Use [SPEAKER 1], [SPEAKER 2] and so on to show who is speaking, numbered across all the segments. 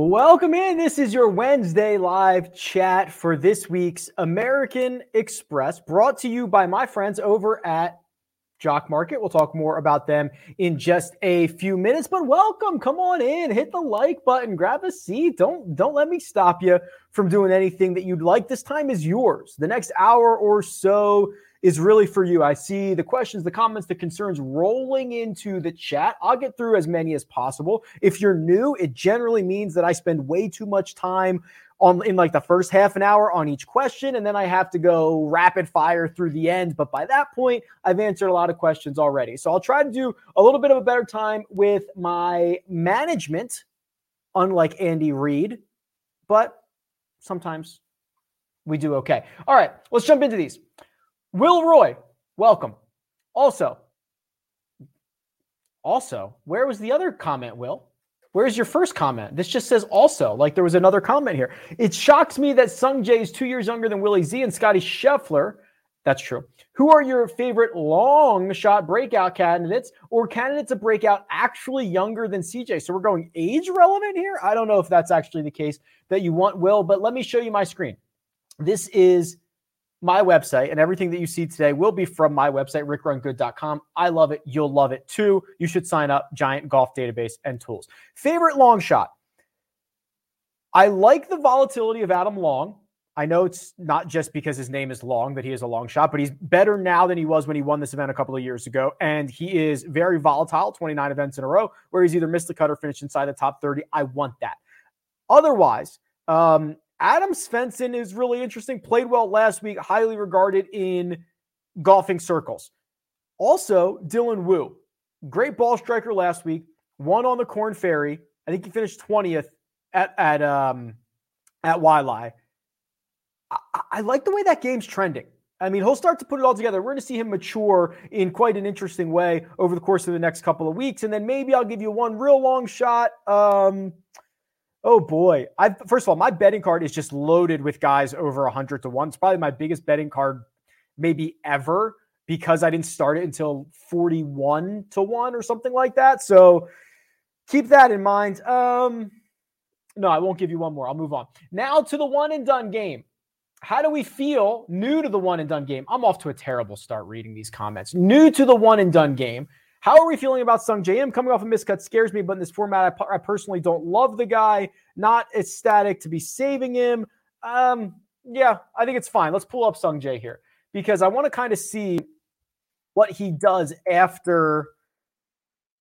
[SPEAKER 1] Welcome in. This is your Wednesday live chat for this week's American Express, brought to you by my friends over at Jock Market. We'll talk more about them in just a few minutes, but welcome. Come on in, hit the like button, grab a seat. Don't don't let me stop you from doing anything that you'd like. This time is yours. The next hour or so is really for you. I see the questions, the comments, the concerns rolling into the chat. I'll get through as many as possible. If you're new, it generally means that I spend way too much time on in like the first half an hour on each question and then I have to go rapid fire through the end, but by that point I've answered a lot of questions already. So I'll try to do a little bit of a better time with my management unlike Andy Reid, but sometimes we do okay. All right, let's jump into these. Will Roy, welcome. Also, also, where was the other comment, Will? Where's your first comment? This just says also, like there was another comment here. It shocks me that Sung Jae is two years younger than Willie Z and Scotty Scheffler. That's true. Who are your favorite long shot breakout candidates or candidates of breakout actually younger than CJ? So we're going age relevant here. I don't know if that's actually the case that you want, Will, but let me show you my screen. This is my website, and everything that you see today will be from my website, rickrungood.com. I love it. You'll love it too. You should sign up. Giant golf database and tools. Favorite long shot. I like the volatility of Adam Long. I know it's not just because his name is Long that he is a long shot, but he's better now than he was when he won this event a couple of years ago. And he is very volatile 29 events in a row where he's either missed the cut or finished inside the top 30. I want that. Otherwise, um, Adam Svensson is really interesting. Played well last week, highly regarded in golfing circles. Also, Dylan Wu, great ball striker last week, won on the Corn Ferry. I think he finished 20th at at um at Waialae. I, I like the way that game's trending. I mean, he'll start to put it all together. We're going to see him mature in quite an interesting way over the course of the next couple of weeks. And then maybe I'll give you one real long shot. Um, Oh boy. I first of all, my betting card is just loaded with guys over 100 to 1. It's probably my biggest betting card maybe ever because I didn't start it until 41 to 1 or something like that. So keep that in mind. Um no, I won't give you one more. I'll move on. Now to the one and done game. How do we feel new to the one and done game? I'm off to a terrible start reading these comments. New to the one and done game. How are we feeling about Sungjae Im coming off a miscut? Scares me, but in this format, I, I personally don't love the guy. Not ecstatic to be saving him. Um, yeah, I think it's fine. Let's pull up Sung Jae here because I want to kind of see what he does after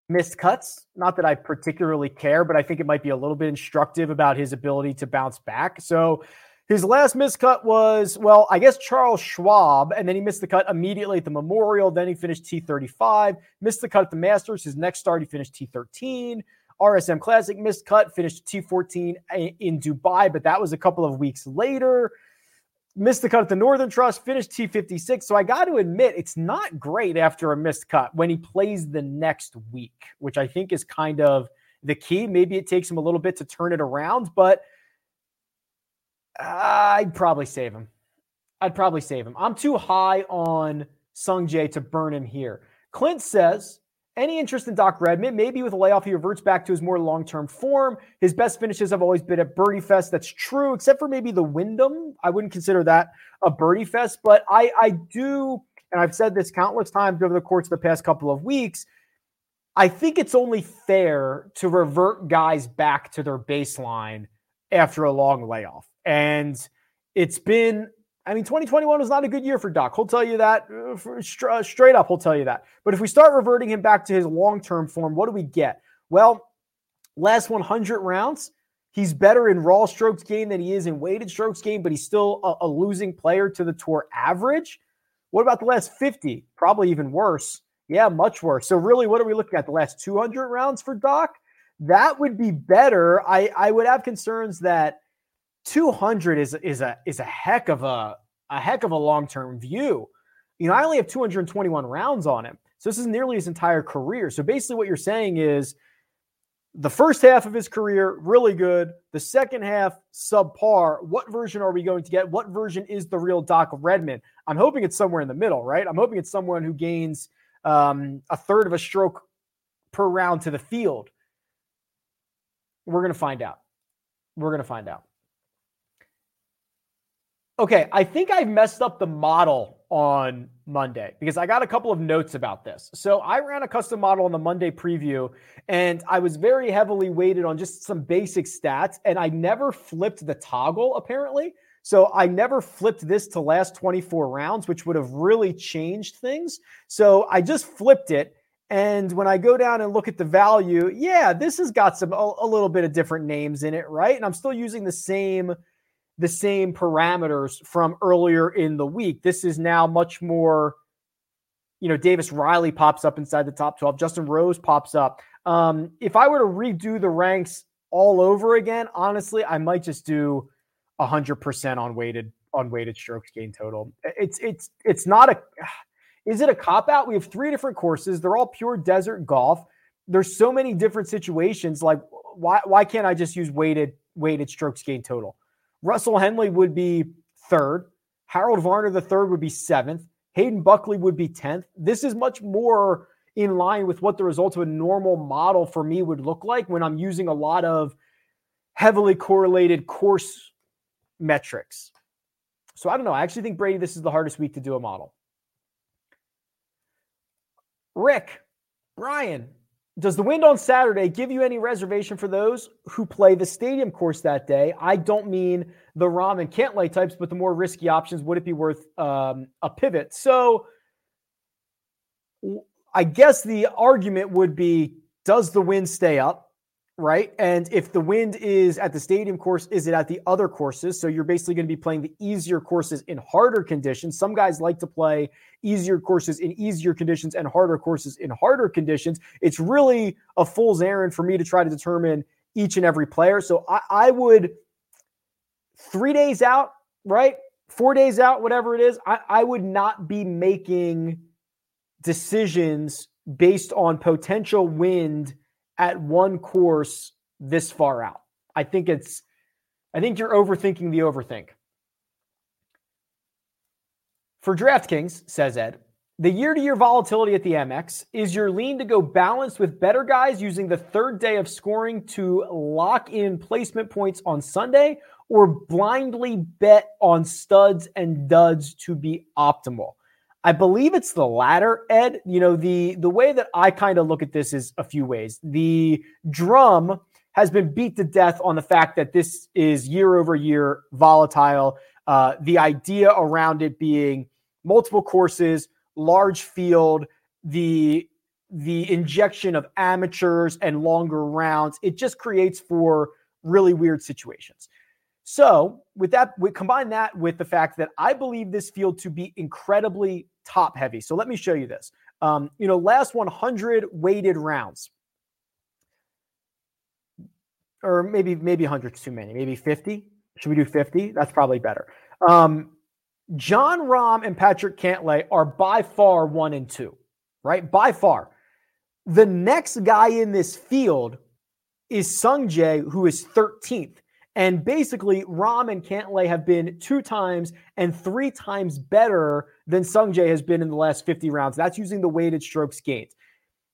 [SPEAKER 1] missed cuts. Not that I particularly care, but I think it might be a little bit instructive about his ability to bounce back. So his last miscut was, well, I guess Charles Schwab, and then he missed the cut immediately at the Memorial. Then he finished T35, missed the cut at the Masters. His next start, he finished T13. RSM Classic missed cut, finished T14 in Dubai, but that was a couple of weeks later. Missed the cut at the Northern Trust, finished T56. So I got to admit, it's not great after a missed cut when he plays the next week, which I think is kind of the key. Maybe it takes him a little bit to turn it around, but – I'd probably save him. I'd probably save him. I'm too high on Sung Jae to burn him here. Clint says, any interest in Doc Redman? Maybe with a layoff, he reverts back to his more long term form. His best finishes have always been at Birdie Fest. That's true, except for maybe the Wyndham. I wouldn't consider that a Birdie Fest, but I, I do, and I've said this countless times over the course of the past couple of weeks. I think it's only fair to revert guys back to their baseline after a long layoff. And it's been, I mean, 2021 was not a good year for Doc. He'll tell you that uh, uh, straight up. He'll tell you that. But if we start reverting him back to his long term form, what do we get? Well, last 100 rounds, he's better in raw strokes gained than he is in weighted strokes gained, but he's still a, a losing player to the tour average. What about the last 50? Probably even worse. Yeah, much worse. So, really, what are we looking at? The last 200 rounds for Doc? That would be better. I, I would have concerns that 200 is is a is a heck of a a heck of a long-term view. You know, I only have 221 rounds on him. So this is nearly his entire career. So basically what you're saying is the first half of his career really good, the second half subpar. What version are we going to get? What version is the real Doc Redman? I'm hoping it's somewhere in the middle, right? I'm hoping it's someone who gains um, a third of a stroke per round to the field. We're going to find out. We're going to find out. Okay, I think I've messed up the model on Monday because I got a couple of notes about this. So I ran a custom model on the Monday preview and I was very heavily weighted on just some basic stats and I never flipped the toggle apparently. So I never flipped this to last 24 rounds, which would have really changed things. So I just flipped it. And when I go down and look at the value, yeah, this has got some a, a little bit of different names in it, right? And I'm still using the same the same parameters from earlier in the week. This is now much more, you know, Davis Riley pops up inside the top 12, Justin Rose pops up. Um, if I were to redo the ranks all over again, honestly, I might just do 100% on weighted on weighted strokes gain total. It's it's it's not a is it a cop out? We have three different courses. They're all pure desert golf. There's so many different situations like why why can't I just use weighted weighted strokes gain total? Russell Henley would be third. Harold Varner the third would be seventh. Hayden Buckley would be 10th. This is much more in line with what the results of a normal model for me would look like when I'm using a lot of heavily correlated course metrics. So I don't know. I actually think Brady, this is the hardest week to do a model. Rick, Brian, does the wind on Saturday give you any reservation for those who play the stadium course that day? I don't mean the Rahm and Cantlay types, but the more risky options. Would it be worth um, a pivot? So I guess the argument would be does the wind stay up? Right? And if the wind is at the stadium course, is it at the other courses? So you're basically going to be playing the easier courses in harder conditions. Some guys like to play easier courses in easier conditions and harder courses in harder conditions. It's really a fool's errand for me to try to determine each and every player. So I, I would three days out, right? Four days out, whatever it is, I, I would not be making decisions based on potential wind at one course this far out. I think it's I think you're overthinking the overthink. For DraftKings, says Ed, the year to year volatility at the Amex is your lean to go balanced with better guys using the third day of scoring to lock in placement points on Sunday or blindly bet on studs and duds to be optimal. I believe it's the latter, Ed. You know, the the way that I kind of look at this is a few ways. The drum has been beat to death on the fact that this is year over year volatile. Uh, the idea around it being multiple courses, large field, the the injection of amateurs and longer rounds, it just creates for really weird situations. So, with that, we combine that with the fact that I believe this field to be incredibly top heavy. So, let me show you this. Um, you know, last 100 weighted rounds, or maybe maybe 100 too many. Maybe 50. Should we do 50? That's probably better. Um, Jon Rahm and Patrick Cantlay are by far one and two, right? By far. The next guy in this field is Sungjae, who is 13th. And basically, Rahm and Cantlay have been two times and three times better than Sungjae has been in the last 50 rounds. That's using the weighted strokes gained.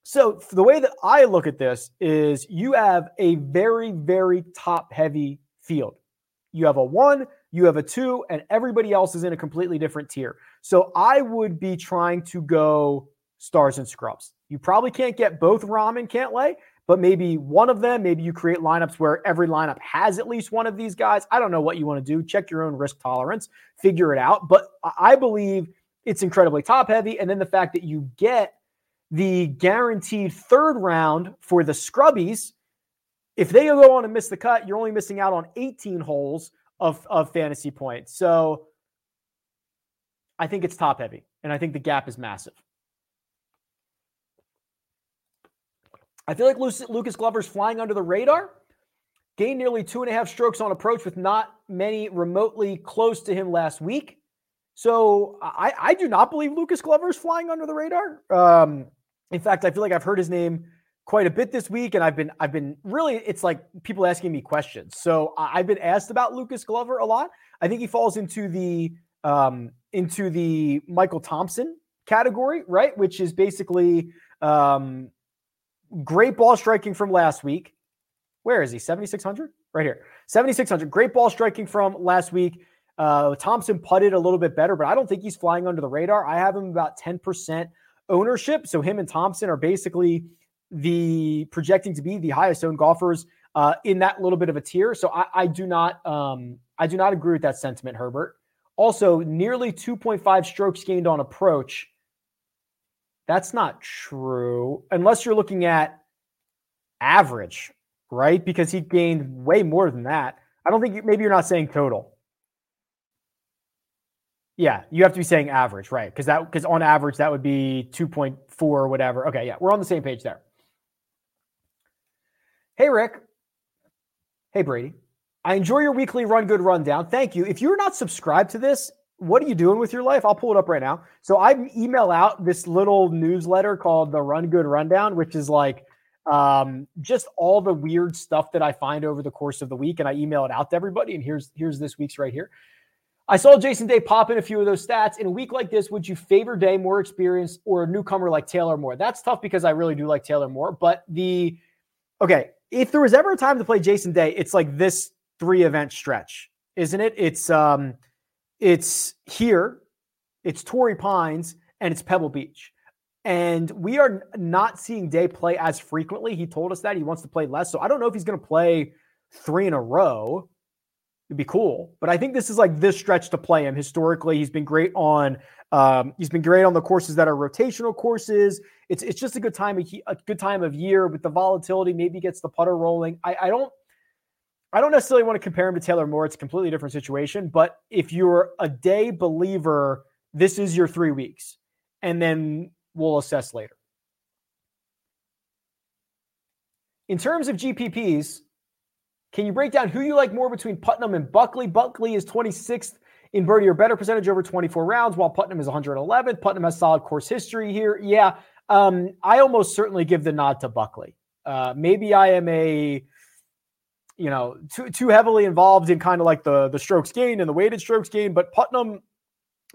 [SPEAKER 1] So the way that I look at this is you have a very, very top heavy field. You have a one, you have a two, and everybody else is in a completely different tier. So I would be trying to go stars and scrubs. You probably can't get both Rahm and Cantlay, but maybe one of them, maybe you create lineups where every lineup has at least one of these guys. I don't know what you want to do. Check your own risk tolerance, figure it out. But I believe it's incredibly top heavy. And then the fact that you get the guaranteed third round for the scrubbies, if they go on and miss the cut, you're only missing out on 18 holes of, of fantasy points. So I think it's top heavy. And I think the gap is massive. I feel like Lucas Glover's flying under the radar. Gained nearly two and a half strokes on approach with not many remotely close to him last week. So I, I do not believe Lucas Glover is flying under the radar. Um, in fact, I feel like I've heard his name quite a bit this week, and I've been I've been really it's like people asking me questions. So I've been asked about Lucas Glover a lot. I think he falls into the um, into the Michael Thompson category, right? Which is basically um, Great ball striking from last week. Where is he? 7,600? right here. 7,600. Great ball striking from last week. Uh, Thompson putted a little bit better, but I don't think he's flying under the radar. I have him about 10% ownership. So him and Thompson are basically the projecting to be the highest owned golfers uh, in that little bit of a tier. So I, I do not um, I do not agree with that sentiment, Herbert. Also, nearly 2.5 strokes gained on approach. That's not true unless you're looking at average, right? Because he gained way more than that. I don't think you, maybe you're not saying total. Yeah, you have to be saying average, right? Because that because on average that would be 2.4 or whatever. Okay, yeah, we're on the same page there. Hey Rick. Hey Brady. I enjoy your weekly run good rundown. Thank you. If you're not subscribed to this, what are you doing with your life? I'll pull it up right now. So I email out this little newsletter called the Run Good Rundown, which is like um, just all the weird stuff that I find over the course of the week, and I email it out to everybody. And here's here's this week's right here. I saw Jason Day pop in a few of those stats. In a week like this, would you favor Day more experience or a newcomer like Taylor Moore? That's tough because I really do like Taylor Moore. But the okay, if there was ever a time to play Jason Day, it's like this three event stretch, isn't it? It's um it's here, it's Torrey Pines, and it's Pebble Beach. And we are not seeing Day play as frequently. He told us that he wants to play less. So I don't know if he's going to play three in a row. It'd be cool. But I think this is like this stretch to play him. Historically, he's been great on um, he's been great on the courses that are rotational courses. It's it's just a good time of a good time of year with the volatility. Maybe gets the putter rolling. I, I don't I don't necessarily want to compare him to Taylor Moore. It's a completely different situation. But if you're a day believer, this is your three weeks. And then we'll assess later. In terms of GPPs, can you break down who you like more between Putnam and Buckley? Buckley is 26th in birdie or better percentage over 24 rounds, while Putnam is 111th. Putnam has solid course history here. Yeah, um, I almost certainly give the nod to Buckley. Uh, maybe I am a you know, too too heavily involved in kind of like the the strokes gain and the weighted strokes gain. But Putnam,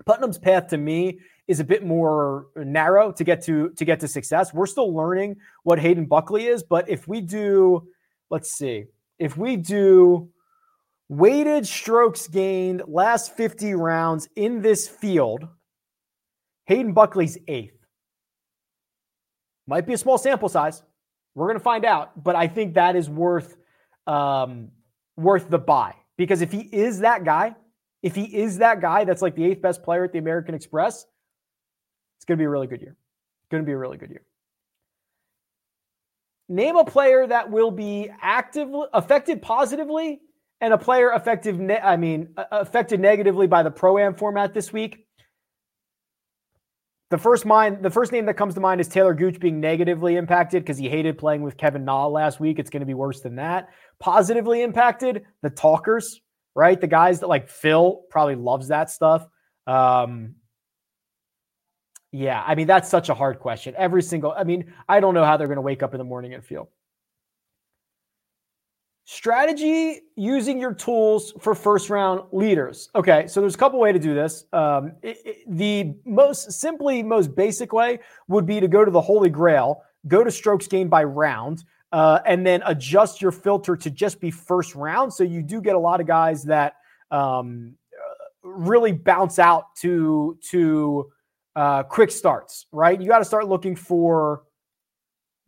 [SPEAKER 1] Putnam's path to me is a bit more narrow to get to to get to success. We're still learning what Hayden Buckley is, but if we do, let's see, if we do weighted strokes gained last 50 rounds in this field, Hayden Buckley's eighth. Might be a small sample size. We're going to find out, but I think that is worth um, worth the buy because if he is that guy, if he is that guy that's like the eighth best player at the American Express, it's going to be a really good year. Going to be a really good year. Name a player that will be actively affected positively and a player affected. Ne- I mean, affected negatively by the pro am format this week. The first mind, the first name that comes to mind is Taylor Gooch being negatively impacted because he hated playing with Kevin Na last week. It's going to be worse than that. Positively impacted the talkers, right? The guys that like Phil probably loves that stuff. Um, yeah, I mean that's such a hard question. Every single, I mean, I don't know how they're going to wake up in the morning and feel. Strategy using your tools for first round leaders. Okay, so there's a couple way to do this. Um, it, it, the most simply, most basic way would be to go to the Holy Grail, go to strokes gained by round, uh, and then adjust your filter to just be first round. So you do get a lot of guys that um, really bounce out to to uh, quick starts. Right, you got to start looking for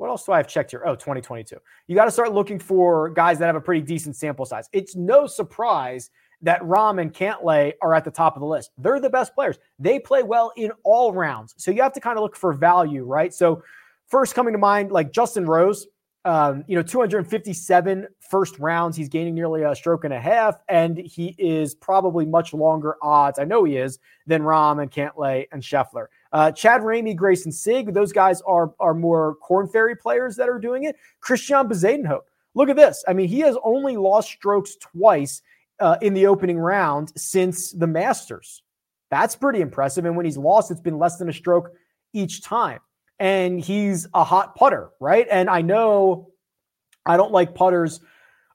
[SPEAKER 1] what else do I have checked here? Oh, 2022. You got to start looking for guys that have a pretty decent sample size. It's no surprise that Rahm and Cantlay are at the top of the list. They're the best players. They play well in all rounds. So you have to kind of look for value, right? So first coming to mind, like Justin Rose, um, you know, 257 first rounds. He's gaining nearly a stroke and a half, and he is probably much longer odds. I know he is than Rahm and Cantlay and Scheffler. Uh, Chad Ramey, Greyson Sigg, those guys are are more Corn Ferry players that are doing it. Christian Bezuidenhout. Look at this. I mean, he has only lost strokes twice uh, in the opening round since the Masters. That's pretty impressive. And when he's lost, it's been less than a stroke each time and he's a hot putter, right? And I know I don't like putters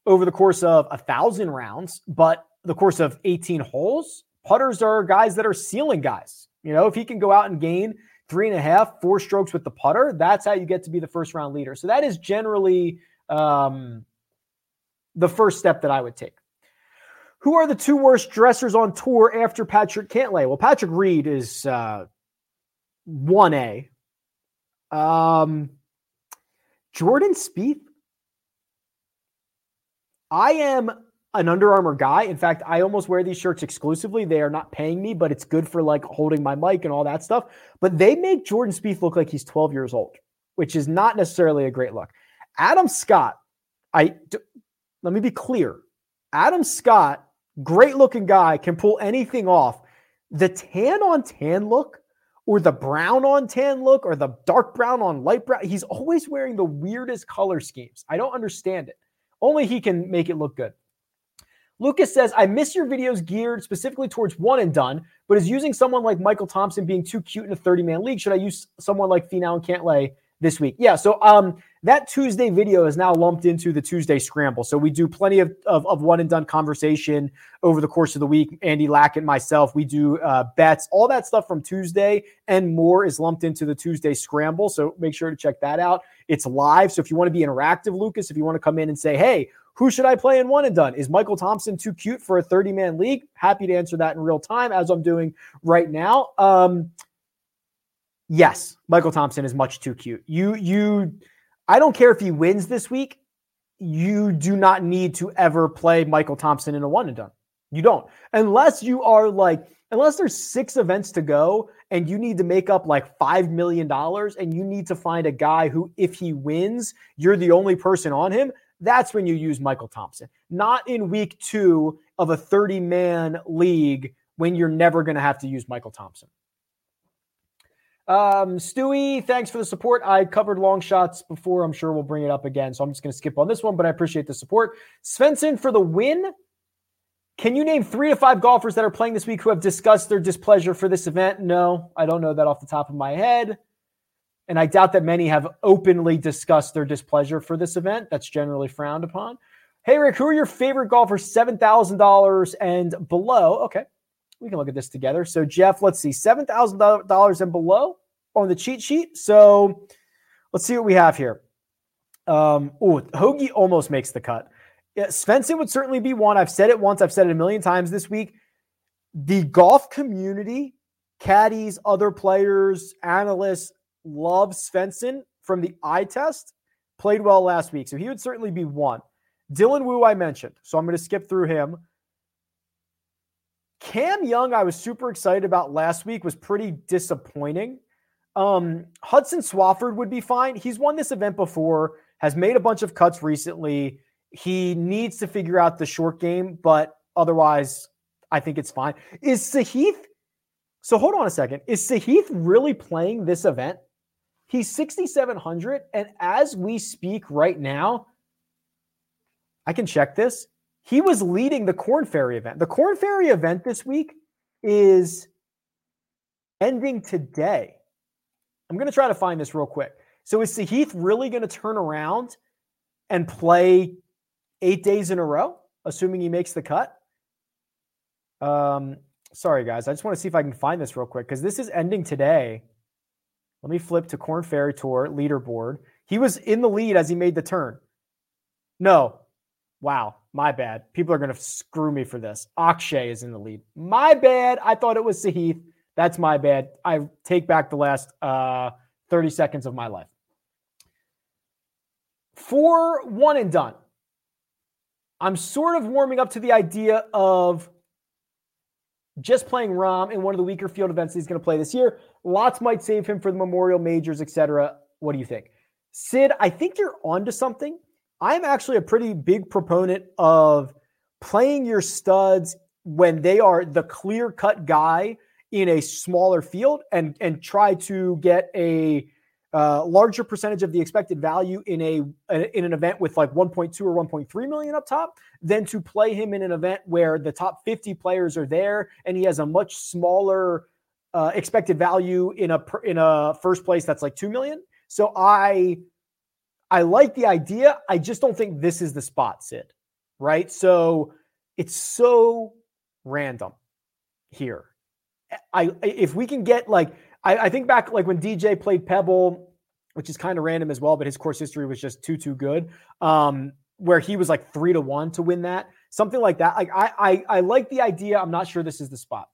[SPEAKER 1] over the course of a thousand rounds, but the course of 18 holes, putters are guys that are ceiling guys. You know, if he can go out and gain three and a half, four strokes with the putter, that's how you get to be the first round leader. So that is generally, um, the first step that I would take. Who are the two worst dressers on tour after Patrick Cantlay? Well, Patrick Reed is uh, 1A. Um, Jordan Spieth. I am an Under Armour guy. In fact, I almost wear these shirts exclusively. They are not paying me, but it's good for like holding my mic and all that stuff. But they make Jordan Spieth look like he's 12 years old, which is not necessarily a great look. Adam Scott, I let me be clear. Adam Scott, great looking guy, can pull anything off. The tan on tan look or the brown on tan look or the dark brown on light brown, he's always wearing the weirdest color schemes. I don't understand it. Only he can make it look good. Lucas says, I miss your videos geared specifically towards one and done, but is using someone like Michael Thompson being too cute in a 30 man league? Should I use someone like Finau and Cantlay this week? Yeah. So um, that Tuesday video is now lumped into the Tuesday scramble. So we do plenty of, of, of one and done conversation over the course of the week. Andy Lack and myself, we do uh, bets, all that stuff from Tuesday and more is lumped into the Tuesday scramble. So make sure to check that out. It's live. So if you want to be interactive, Lucas, if you want to come in and say, hey, who should I play in one and done? Is Michael Thompson too cute for a 30 man league? Happy to answer that in real time as I'm doing right now. Um, yes, Michael Thompson is much too cute. You, you, I don't care if he wins this week. You do not need to ever play Michael Thompson in a one and done. You don't, unless you are like, unless there's six events to go and you need to make up like $5 million and you need to find a guy who, if he wins, you're the only person on him that's when you use Michael Thompson. Not in week two of a 30 man league when you're never going to have to use Michael Thompson. Um, Stewie, thanks for the support. I covered long shots before. I'm sure we'll bring it up again. So I'm just going to skip on this one, but I appreciate the support. Svensson for the win. Can you name three to five golfers that are playing this week who have discussed their displeasure for this event? No, I don't know that off the top of my head. And I doubt that many have openly discussed their displeasure for this event. That's generally frowned upon. Hey, Rick, who are your favorite golfers, $7,000 and below? Okay, we can look at this together. So, Jeff, let's see, $7,000 and below on the cheat sheet. So, let's see what we have here. Um, oh, Hoagie almost makes the cut. Yeah, Svensson would certainly be one. I've said it once, I've said it a million times this week. The golf community, caddies, other players, analysts, love Svensson from the eye test. Played well last week. So he would certainly be one. Dylan Wu, I mentioned. So I'm going to skip through him. Cam Young, I was super excited about last week, was pretty disappointing. Um, Hudson Swafford would be fine. He's won this event before, has made a bunch of cuts recently. He needs to figure out the short game, but otherwise, I think it's fine. Is Sahith? So hold on a second. Is Sahith really playing this event? He's 6,700. And as we speak right now, I can check this. He was leading the Corn Ferry event. The Corn Ferry event this week is ending today. I'm going to try to find this real quick. So is Sahith really going to turn around and play eight days in a row, assuming he makes the cut? Um, sorry, guys. I just want to see if I can find this real quick because this is ending today. Let me flip to Corn Ferry Tour leaderboard. He was in the lead as he made the turn. No. Wow. My bad. People are going to screw me for this. Akshay is in the lead. My bad. I thought it was Sahith. That's my bad. I take back the last uh, 30 seconds of my life. For one and done, I'm sort of warming up to the idea of just playing Rahm in one of the weaker field events he's going to play this year. Lots might save him for the Memorial Majors, etc. What do you think? Sid, I think you're onto something. I'm actually a pretty big proponent of playing your studs when they are the clear cut guy in a smaller field and and try to get a uh, larger percentage of the expected value in a in an event with like 1.2 or 1.3 million up top than to play him in an event where the top 50 players are there and he has a much smaller uh, expected value in a in a first place that's like 2 million. So I I like the idea. I just don't think this is the spot, Sid. Right? So it's so random here. I if we can get like I, I think back like when DJ played Pebble, which is kind of random as well, but his course history was just too too good. Um, where he was like three to one to win that, something like that. Like I, I, I like the idea. I'm not sure this is the spot.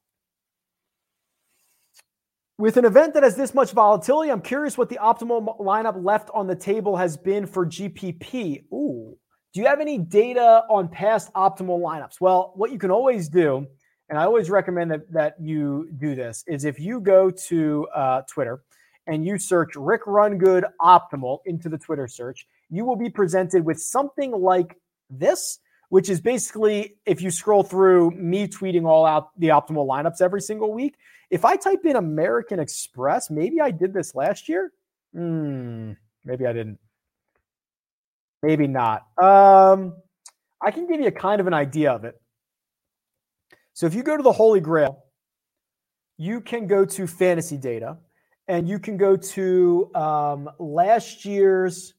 [SPEAKER 1] With an event that has this much volatility, I'm curious what the optimal lineup left on the table has been for GPP. Ooh, do you have any data on past optimal lineups? Well, what you can always do, and I always recommend that, that you do this, is if you go to uh, Twitter and you search Rick Rungood Optimal into the Twitter search, you will be presented with something like this, which is basically if you scroll through me tweeting all out the optimal lineups every single week. If I type in American Express, maybe I did this last year. Hmm, maybe I didn't. Maybe not. Um, I can give you a kind of an idea of it. So if you go to the Holy Grail, you can go to fantasy data and you can go to um, last year's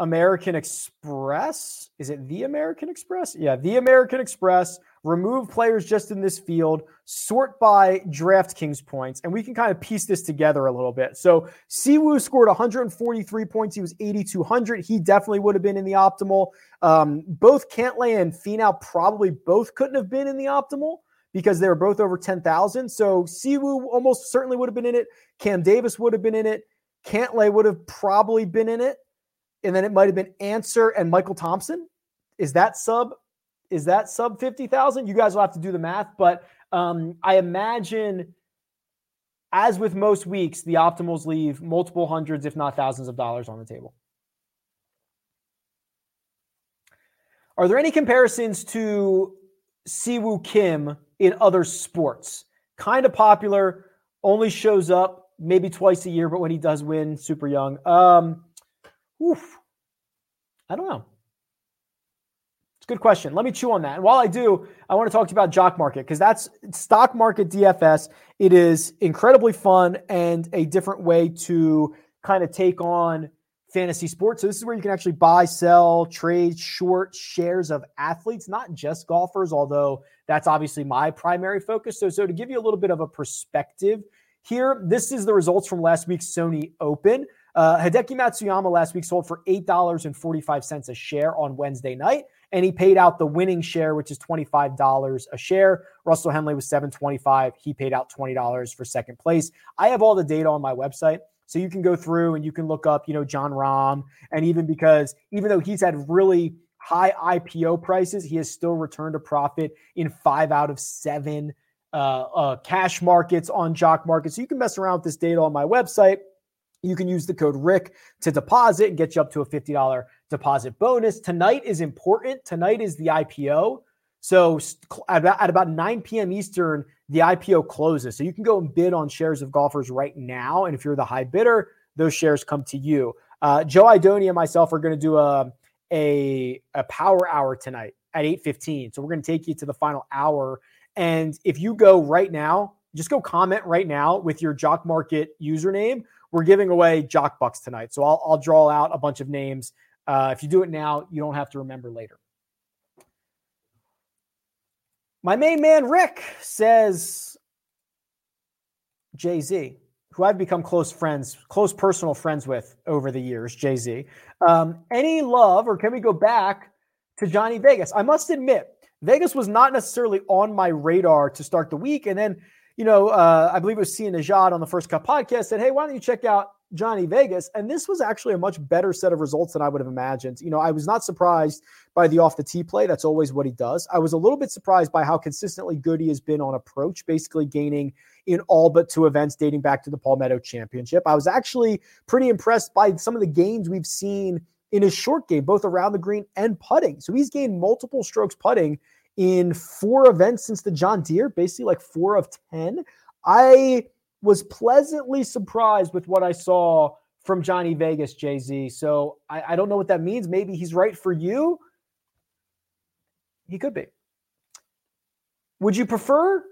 [SPEAKER 1] American Express. Is it the American Express? Yeah, the American Express. Remove players just in this field, sort by DraftKings points, and we can kind of piece this together a little bit. So Siwoo scored 143 points. He was 8,200. He definitely would have been in the optimal. Um, both Cantlay and Finau probably both couldn't have been in the optimal because they were both over 10,000. So Siwoo almost certainly would have been in it. Cam Davis would have been in it. Cantlay would have probably been in it and then it might have been Ancer and Michael Thompson. Is that sub? Is that sub fifty thousand? You guys will have to do the math, but um, I imagine, as with most weeks, the optimals leave multiple hundreds, if not thousands, of dollars on the table. Are there any comparisons to Siwoo Kim in other sports? Kind of popular, only shows up maybe twice a year, but when he does win, super young. Um, Oof. I don't know. It's a good question. Let me chew on that. And while I do, I want to talk to you about Jock Market because that's stock market DFS. It is incredibly fun and a different way to kind of take on fantasy sports. So this is where you can actually buy, sell, trade short shares of athletes, not just golfers, although that's obviously my primary focus. So, so to give you a little bit of a perspective here, this is the results from last week's Sony Open. Uh, Hideki Matsuyama last week sold for $8.45 a share on Wednesday night, and he paid out the winning share, which is $25 a share. Russell Henley was 725. He paid out $20 for second place. I have all the data on my website. So you can go through and you can look up, you know, Jon Rahm. And even because, even though he's had really high IPO prices, he has still returned a profit in five out of seven uh, uh, cash markets on Jock markets. So you can mess around with this data on my website. You can use the code RICK to deposit and get you up to a $50 deposit bonus. Tonight is important. Tonight is the IPO. So at about 9 p.m. Eastern, the IPO closes. So you can go and bid on shares of golfers right now. And if you're the high bidder, those shares come to you. Uh, Joe Idoni and myself are going to do a, a, a power hour tonight at 8.15. So we're going to take you to the final hour. And if you go right now, just go comment right now with your Jock Market username we're giving away Jock Bucks tonight. So I'll, I'll draw out a bunch of names. Uh, if you do it now, you don't have to remember later. My main man, Rick, says Jay Z, who I've become close friends, close personal friends with over the years, Jay Z. Um, any love, or can we go back to Johnny Vegas? I must admit, Vegas was not necessarily on my radar to start the week. And then you know, uh, I believe it was Sia Nejad on the First Cut podcast said, Hey, why don't you check out Johnny Vegas? And this was actually a much better set of results than I would have imagined. You know, I was not surprised by the off the tee play. That's always what he does. I was a little bit surprised by how consistently good he has been on approach, basically gaining in all but two events dating back to the Palmetto Championship. I was actually pretty impressed by some of the gains we've seen in his short game, both around the green and putting. So he's gained multiple strokes putting in four events since the John Deere, basically like four of 10. I was pleasantly surprised with what I saw from Johnny Vegas, Jay Z. So I, I don't know what that means. Maybe he's right for you. He could be. Would you prefer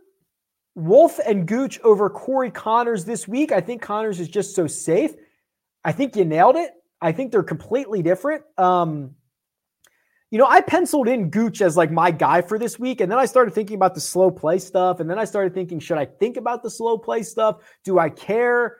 [SPEAKER 1] Wolff and Gooch over Corey Conners this week? I think Connors is just so safe. I think you nailed it. I think they're completely different. Um, you know, I penciled in Gooch as like my guy for this week. And then I started thinking about the slow play stuff. And then I started thinking, should I think about the slow play stuff? Do I care?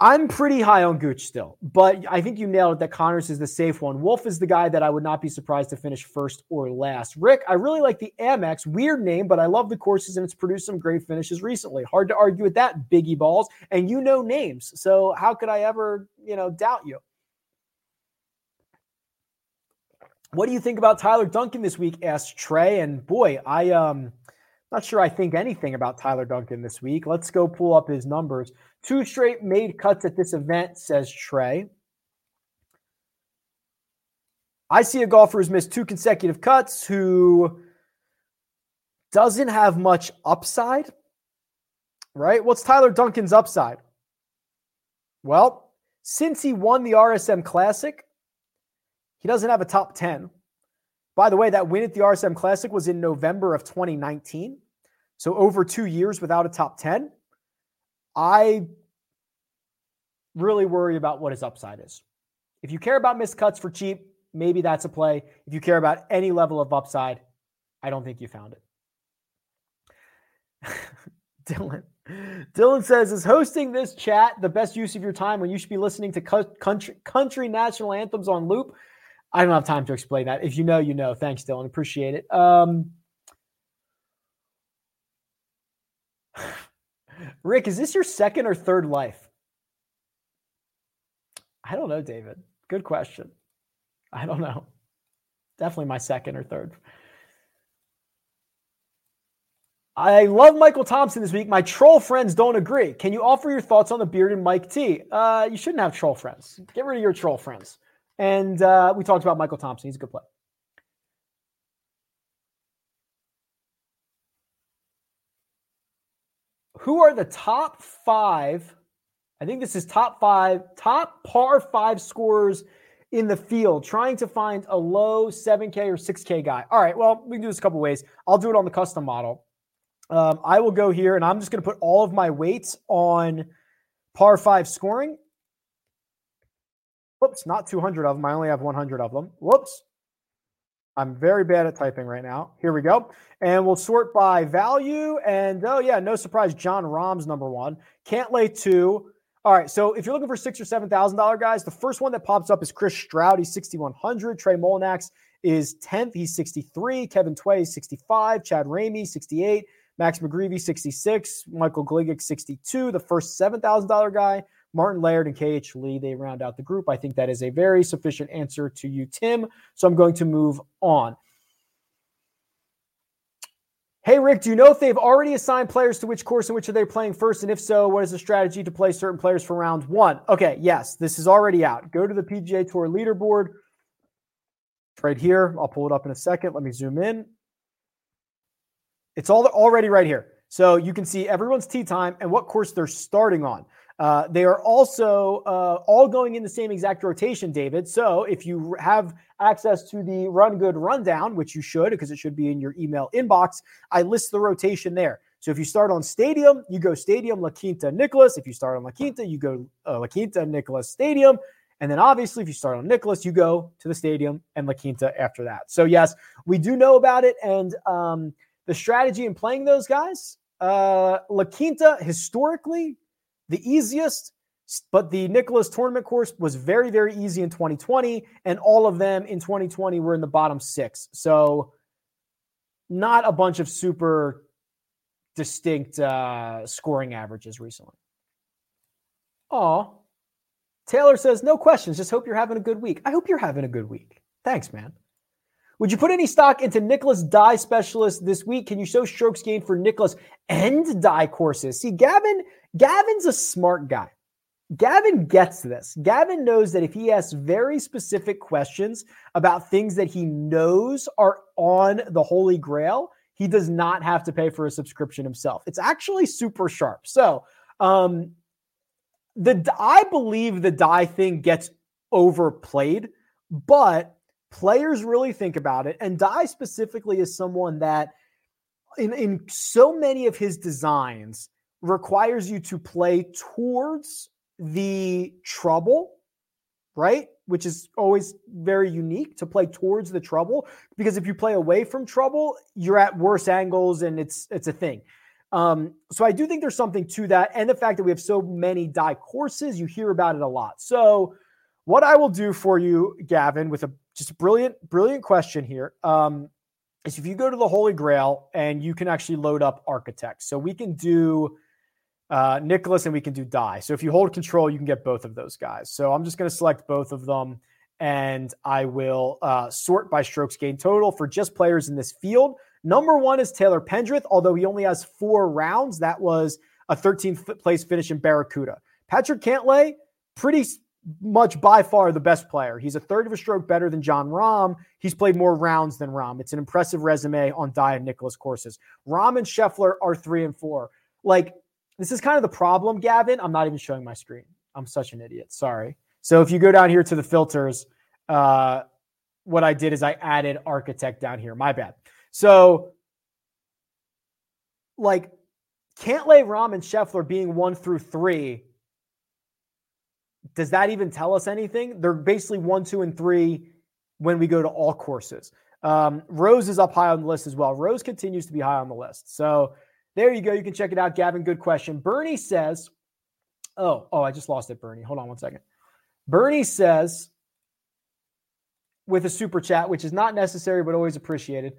[SPEAKER 1] I'm pretty high on Gooch still, but I think you nailed it that Conners is the safe one. Wolff is the guy that I would not be surprised to finish first or last. Rick, I really like the Amex. Weird name, but I love the courses and it's produced some great finishes recently. Hard to argue with that, Biggie Balls. And you know names. So how could I ever, you know, doubt you? What do you think about Tyler Duncan this week? asked Trey. And boy, I um not sure I think anything about Tyler Duncan this week. Let's go pull up his numbers. Two straight made cuts at this event, says Trey. I see a golfer who's missed two consecutive cuts who doesn't have much upside, right? What's Tyler Duncan's upside? Well, since he won the RSM Classic, he doesn't have a top 10. By the way, that win at the RSM Classic was in November of 2019. So over two years without a top 10. I really worry about what his upside is. If you care about missed cuts for cheap, maybe that's a play. If you care about any level of upside, I don't think you found it. Dylan. Dylan says, is hosting this chat the best use of your time when you should be listening to country, country national anthems on loop? I don't have time to explain that. If you know, you know. Thanks, Dylan. Appreciate it. Um, Rick, is this your second or third life? I don't know, David. Good question. I don't know. Definitely my second or third. I love Michael Thompson this week. My troll friends don't agree. Can you offer your thoughts on the beard and Mike T? Uh, you shouldn't have troll friends. Get rid of your troll friends. And uh, we talked about Michael Thompson. He's a good player. Who are the top five? I think this is top five, top par five scorers in the field, trying to find a low 7K or 6K guy. All right, well, we can do this a couple ways. I'll do it on the custom model. Um, I will go here and I'm just going to put all of my weights on par five scoring. Whoops, not 200 of them. I only have 100 of them. Whoops. I'm very bad at typing right now. Here we go. And we'll sort by value. And oh, yeah, no surprise, Jon Rahm's number one. Cantlay two. All right. So if you're looking for six or seven thousand dollar guys, the first one that pops up is Chris Stroud. He's 6,100. Trey Mullinax is 10th. He's 63. Kevin Tway 65. Chad Ramey 68. Max McGreevy 66. Michael Gligic 62. The first $7,000 guy. Martin Laird and KH Lee, they round out the group. I think that is a very sufficient answer to you, Tim. So I'm going to move on. Hey, Rick, do you know if they've already assigned players to which course and which are they playing first? And if so, what is the strategy to play certain players for round one? Okay, yes, this is already out. Go to the PGA Tour leaderboard. It's right here. I'll pull it up in a second. Let me zoom in. It's all already right here. So you can see everyone's tee time and what course they're starting on. Uh, they are also uh, all going in the same exact rotation, David. So if you have access to the Run Good Rundown, which you should, because it should be in your email inbox, I list the rotation there. So if you start on Stadium, you go Stadium, La Quinta, Nicklaus. If you start on La Quinta, you go uh, La Quinta, Nicklaus, Stadium. And then obviously, if you start on Nicklaus, you go to the Stadium and La Quinta after that. So yes, we do know about it. And um, the strategy in playing those guys, uh, La Quinta historically the easiest, but the Nicklaus tournament course was very, very easy in 2020, and all of them in 2020 were in the bottom six. So, not a bunch of super distinct uh, scoring averages recently. Oh, Taylor says, no questions. Just hope you're having a good week. I hope you're having a good week. Thanks, man. Would you put any stock into Nicklaus Dye Specialist this week? Can you show strokes gained for Nicklaus and Dye courses? See, Gavin Gavin's a smart guy. Gavin gets this. Gavin knows that if he asks very specific questions about things that he knows are on the Holy Grail, he does not have to pay for a subscription himself. It's actually super sharp. So, um, the I believe the Dye thing gets overplayed, but players really think about it. And Dye specifically is someone that, in in so many of his designs, requires you to play towards the trouble, right? Which is always very unique to play towards the trouble because if you play away from trouble, you're at worse angles and it's it's a thing. Um, so I do think there's something to that, and the fact that we have so many Dye courses, you hear about it a lot. So what I will do for you, Gavin, with a just a brilliant, brilliant question here, um, is if you go to the Holy Grail and you can actually load up Architect. So we can do uh, Nicklaus and we can do Dye. So if you hold control, you can get both of those guys. So I'm just going to select both of them and I will uh, sort by strokes gain total for just players in this field. Number one is Taylor Pendrith, although he only has four rounds. That was a 13th place finish in Barracuda. Patrick Cantlay, pretty much by far the best player. He's a third of a stroke better than Jon Rahm. He's played more rounds than Rahm. It's an impressive resume on Dye and Nicklaus courses. Rahm and Scheffler are three and four. Like, this is kind of the problem, Gavin. I'm not even showing my screen. I'm such an idiot. Sorry. So if you go down here to the filters, uh, what I did is I added architect down here. My bad. So, like, Cantlay Rahm and Scheffler being one through three. Does that even tell us anything? They're basically one, two, and three when we go to all courses. Um, Rose is up high on the list as well. Rose continues to be high on the list. So there you go. You can check it out, Gavin. Good question. Bernie says, "Oh, oh, I just lost it, Bernie. Hold on one second." Bernie says, with a super chat, which is not necessary but always appreciated.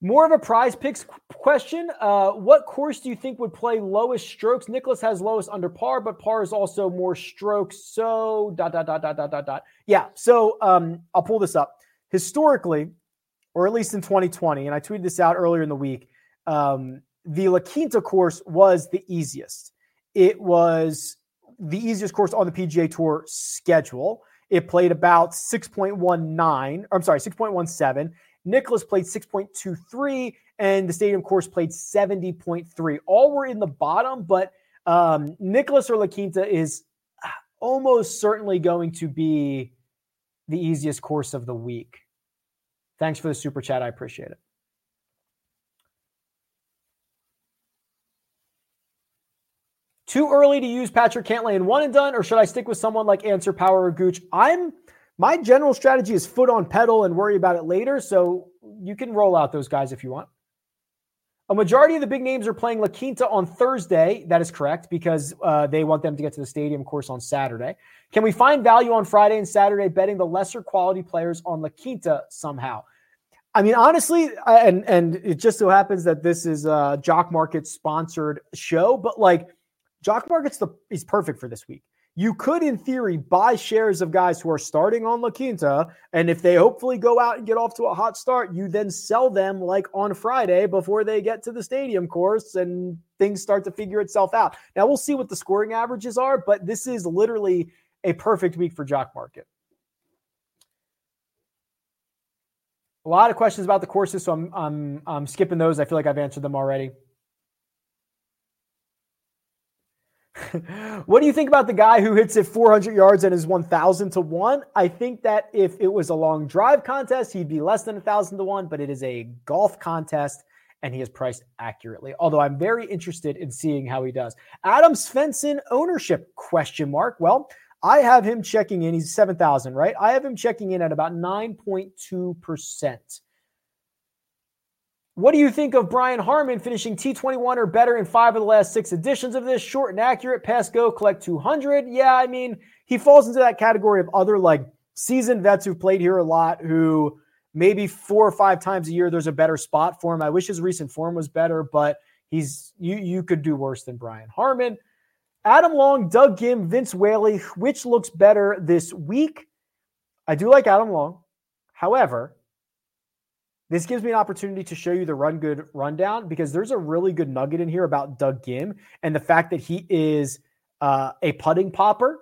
[SPEAKER 1] More of a prize picks question. Uh, what course do you think would play lowest strokes? Nicklaus has lowest under par, but par is also more strokes. So dot dot dot dot dot dot dot. Yeah. So um, I'll pull this up. Historically, or at least in 2020, and I tweeted this out earlier in the week. Um, the La Quinta course was the easiest. It was the easiest course on the PGA Tour schedule. It played about 6.19, I'm sorry, 6.17. Nicklaus played 6.23, and the stadium course played 70.3. All were in the bottom, but um, Nicklaus or La Quinta is almost certainly going to be the easiest course of the week. Thanks for the super chat. I appreciate it. Too early to use Patrick Cantlay in one and done, or should I stick with someone like Ancer Power or Gooch? I'm my general strategy is foot on pedal and worry about it later. So you can roll out those guys if you want. A majority of the big names are playing La Quinta on Thursday. That is correct because uh, they want them to get to the stadium course on Saturday. Can we find value on Friday and Saturday betting the lesser quality players on La Quinta somehow? I mean, honestly, and and it just so happens that this is a Jock Market sponsored show, but like Jock Market's the is perfect for this week. You could, in theory, buy shares of guys who are starting on La Quinta, and if they hopefully go out and get off to a hot start, you then sell them like on Friday before they get to the stadium course and things start to figure itself out. Now we'll see what the scoring averages are, but this is literally a perfect week for Jock Market. A lot of questions about the courses, so I'm I'm, I'm skipping those. I feel like I've answered them already. what do you think about the guy who hits it 400 yards and is 1,000 to 1? I think that if it was a long drive contest, he'd be less than 1,000 to 1, but it is a golf contest and he is priced accurately. Although I'm very interested in seeing how he does. Adam Svensson ownership question mark. Well, I have him checking in. He's 7,000, right? I have him checking in at about 9.2%. What do you think of Brian Harman finishing T21 or better in five of the last six editions of this? Short and accurate, pass go, collect 200. Yeah, I mean, he falls into that category of other like seasoned vets who've played here a lot who maybe four or five times a year there's a better spot for him. I wish his recent form was better, but he's you you could do worse than Brian Harman. Adam Long, Doug Ghim, Vince Whaley, which looks better this week? I do like Adam Long. However, this gives me an opportunity to show you the run good rundown because there's a really good nugget in here about Doug Ghim and the fact that he is uh, a putting popper.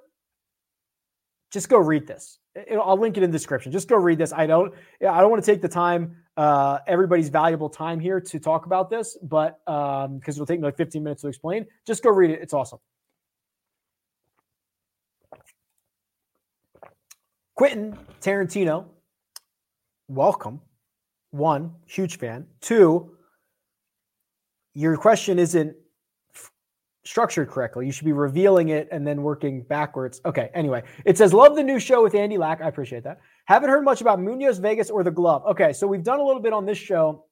[SPEAKER 1] Just go read this. I'll link it in the description. Just go read this. I don't. I don't want to take the time, uh, everybody's valuable time here to talk about this, but because um, it'll take me like 15 minutes to explain. Just go read it. It's awesome. Quentin Tarantino, welcome one, huge fan. Two, your question isn't structured correctly. You should be revealing it and then working backwards. Okay, anyway, it says, Love the new show with Andy Lack. I appreciate that. Haven't heard much about Munoz Vegas or the glove. Okay, so we've done a little bit on this show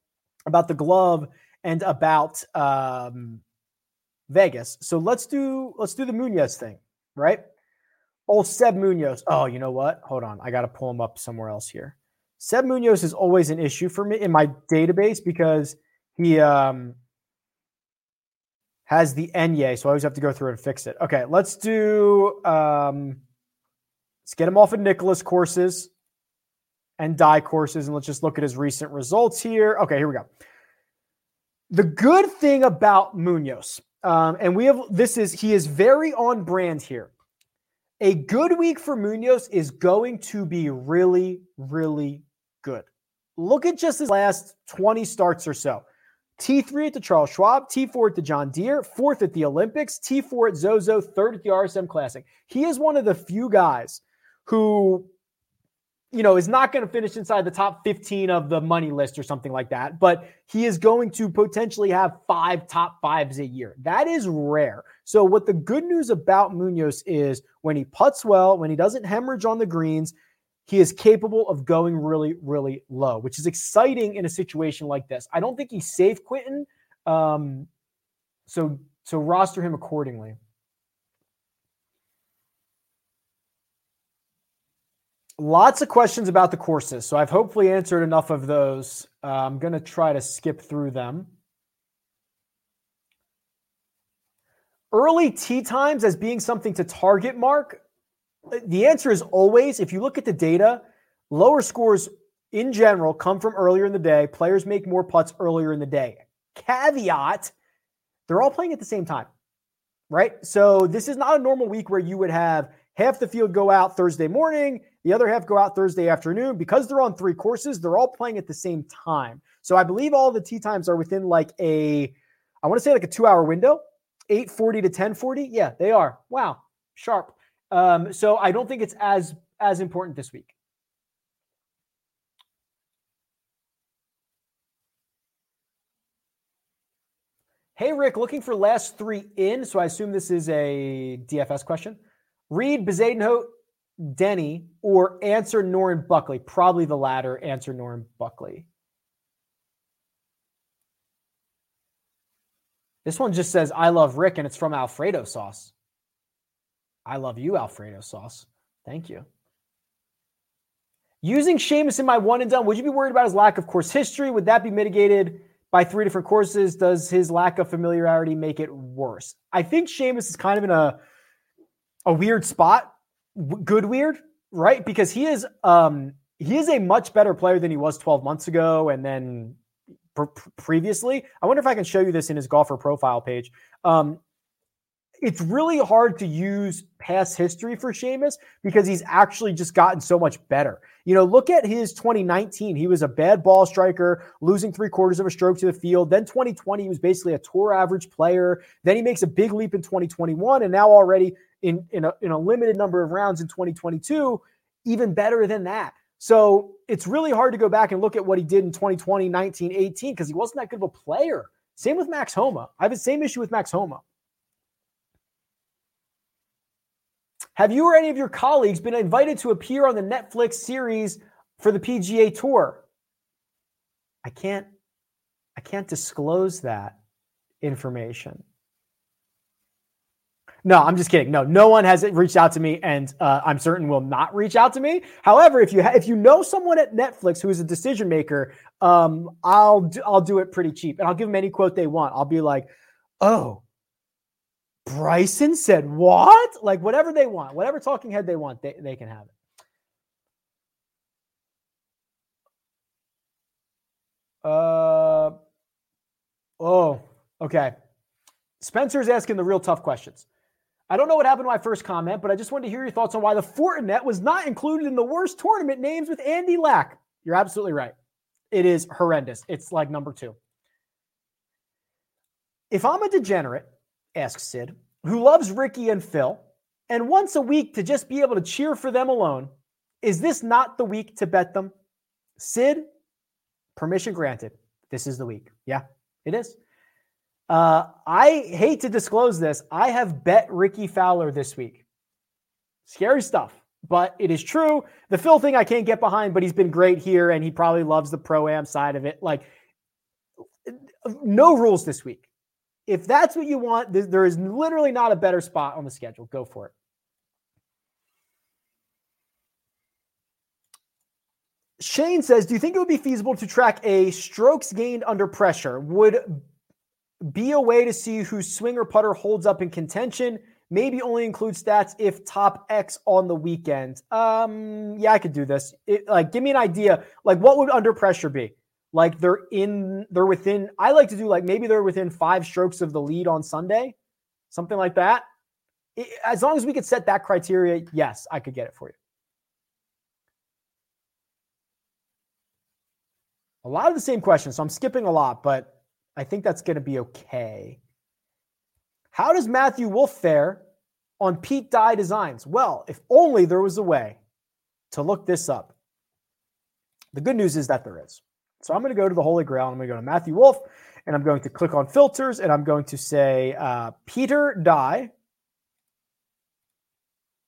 [SPEAKER 1] about the glove and about um, Vegas. So let's do let's do the Munoz thing, right? Old Seb Munoz. Oh, you know what? Hold on, I got to pull him up somewhere else here. Seb Munoz is always an issue for me in my database because he um, has the Enye, so I always have to go through and fix it. Okay, let's do. Um, let's get him off of Nicklaus courses and Dye courses, and let's just look at his recent results here. Okay, here we go. The good thing about Munoz, um, and we have this is he is very on brand here. A good week for Munoz is going to be really, really good. Look at just his last 20 starts or so. T3 at the Charles Schwab, T4 at the John Deere, fourth at the Olympics, T4 at Zozo, third at the RSM Classic. He is one of the few guys who you know, is not going to finish inside the top 15 of the money list or something like that, but he is going to potentially have five top fives a year. That is rare. So, what the good news about Munoz is when he puts well, when he doesn't hemorrhage on the greens, he is capable of going really, really low, which is exciting in a situation like this. I don't think he's safe, Quentin. Um, so, so roster him accordingly. Lots of questions about the courses. So I've hopefully answered enough of those. Uh, I'm going to try to skip through them. Early tee times as being something to target, Mark. The answer is always, if you look at the data, lower scores in general come from earlier in the day. Players make more putts earlier in the day. Caveat, they're all playing at the same time, right? So this is not a normal week where you would have half the field go out Thursday morning, the other half go out Thursday afternoon. Because they're on three courses, they're all playing at the same time. So I believe all the tee times are within like a, I want to say like a two hour window, 840 to 1040. Yeah, they are. Wow, sharp. Um, so I don't think it's as as important this week. Hey, Rick, looking for last three in. So I assume this is a DFS question. Reed, Bezuidenhout, Denny, or Ancer Noren Buckley. Probably the latter, Ancer Noren Buckley. This one just says, I love Rick, and it's from Alfredo sauce. I love you, Alfredo sauce. Thank you. Using Seamus in my one and done, would you be worried about his lack of course history? Would that be mitigated by three different courses? Does his lack of familiarity make it worse? I think Seamus is kind of in a a weird spot, good weird, right? Because he is um he is a much better player than he was 12 months ago and then pr- previously. I wonder if I can show you this in his golfer profile page. Um it's really hard to use past history for Seamus because he's actually just gotten so much better. You know, look at his 2019. He was a bad ball striker, losing three quarters of a stroke to the field. Then 2020, he was basically a tour average player. Then he makes a big leap in 2021, and now already in, in, a, in a limited number of rounds in 2022, even better than that. So it's really hard to go back and look at what he did in 2020, 19, 18, because he wasn't that good of a player. Same with Max Homa. I have the same issue with Max Homa. Have you or any of your colleagues been invited to appear on the Netflix series for the PGA Tour? I can't I can't disclose that information. No, I'm just kidding. No, no one has reached out to me, and uh, I'm certain will not reach out to me. However, if you ha- if you know someone at Netflix who is a decision maker, um, I'll I'll do it pretty cheap, and I'll give them any quote they want. I'll be like, "Oh, Bryson said what? Like whatever they want, whatever talking head they want, they, they can have it. Uh oh, okay. Spencer's asking the real tough questions. I don't know what happened to my first comment, but I just wanted to hear your thoughts on why the Fortinet was not included in the worst tournament names with Andy Lack. You're absolutely right. It is horrendous. It's like number two. If I'm a degenerate, asks Sid, who loves Ricky and Phil, and once a week to just be able to cheer for them alone, is this not the week to bet them? Sid, permission granted. This is the week. Yeah, it is. Uh, I hate to disclose this. I have bet Rickie Fowler this week. Scary stuff, but it is true. The Phil thing I can't get behind, but he's been great here and he probably loves the pro am side of it. Like, no rules this week. If that's what you want, there is literally not a better spot on the schedule. Go for it. Shane says, Do you think it would be feasible to track a strokes gained under pressure? Would be a way to see whose swing or putter holds up in contention. Maybe only include stats if top X on the weekend. Um, yeah, I could do this. It, like, give me an idea. Like, what would under pressure be? Like, they're in, they're within. I like to do like maybe they're within five strokes of the lead on Sunday, something like that. It, as long as we could set that criteria, yes, I could get it for you. A lot of the same questions, so I'm skipping a lot, but I think that's going to be okay. How does Matthew Wolff fare on Pete Dye designs? Well, if only there was a way to look this up. The good news is that there is. So I'm going to go to the Holy Grail. I'm going to go to Matthew Wolff and I'm going to click on filters and I'm going to say uh, Peter Dye.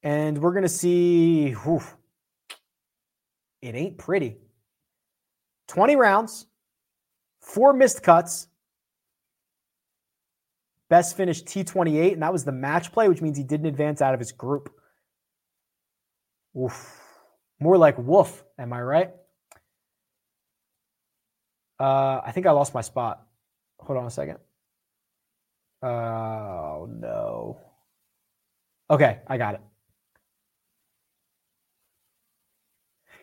[SPEAKER 1] And we're going to see, whew, it ain't pretty. 20 rounds, four missed cuts, Best finish T28, and that was the match play, which means he didn't advance out of his group. Oof. More like woof, am I right? Uh, I think I lost my spot. Hold on a second. Oh, no. Okay, I got it.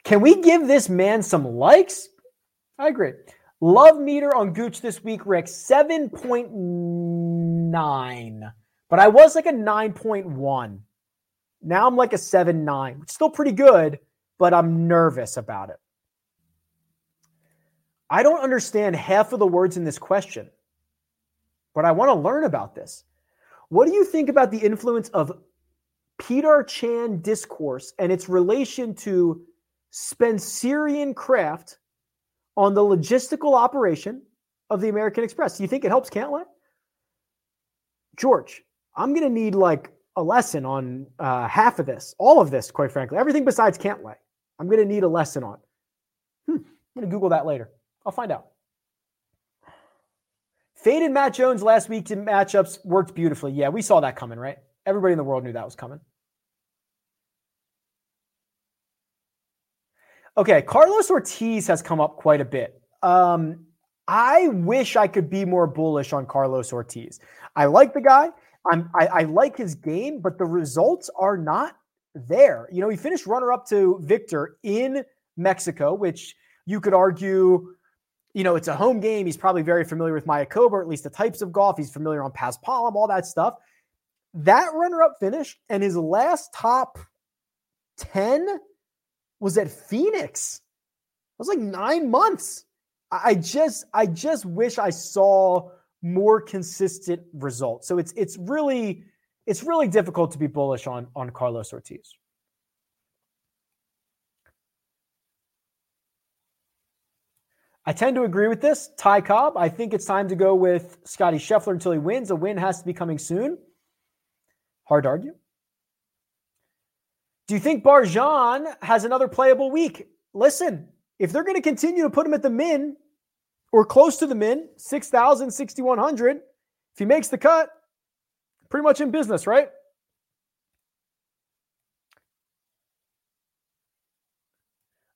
[SPEAKER 1] Can we give this man some likes? I agree. Love meter on Gooch this week, Rick, 7.9. But I was like a 9.1. Now I'm like a 7.9, which still pretty good, but I'm nervous about it. I don't understand half of the words in this question, but I want to learn about this. What do you think about the influence of Peter Chan discourse and its relation to Spencerian craft on the logistical operation of the American Express. Do you think it helps Cantlay? George, I'm going to need like a lesson on uh, half of this, all of this, quite frankly, everything besides Cantlay. I'm going to need a lesson on. Hmm, I'm going to Google that later. I'll find out. Faded Matt Jones last week in matchups worked beautifully. Yeah, we saw that coming, right? Everybody in the world knew that was coming. Okay, Carlos Ortiz has come up quite a bit. Um, I wish I could be more bullish on Carlos Ortiz. I like the guy. I'm, I, I like his game, but the results are not there. You know, he finished runner up to Victor in Mexico, which you could argue, you know, it's a home game. He's probably very familiar with Maya Mayakoba, at least the types of golf. He's familiar on Paz Paspalum, all that stuff. That runner up finish and his last top 10 was at Phoenix. It was like nine months. I just, I just wish I saw more consistent results. So it's, it's really, it's really difficult to be bullish on on Carlos Ortiz. I tend to agree with this. Ty Cobb, I think it's time to go with Scotty Scheffler until he wins. A win has to be coming soon. Hard to argue. Do you think Barjan has another playable week? Listen, if they're going to continue to put him at the min or close to the min, 6,000, 6,100, if he makes the cut, pretty much in business, right?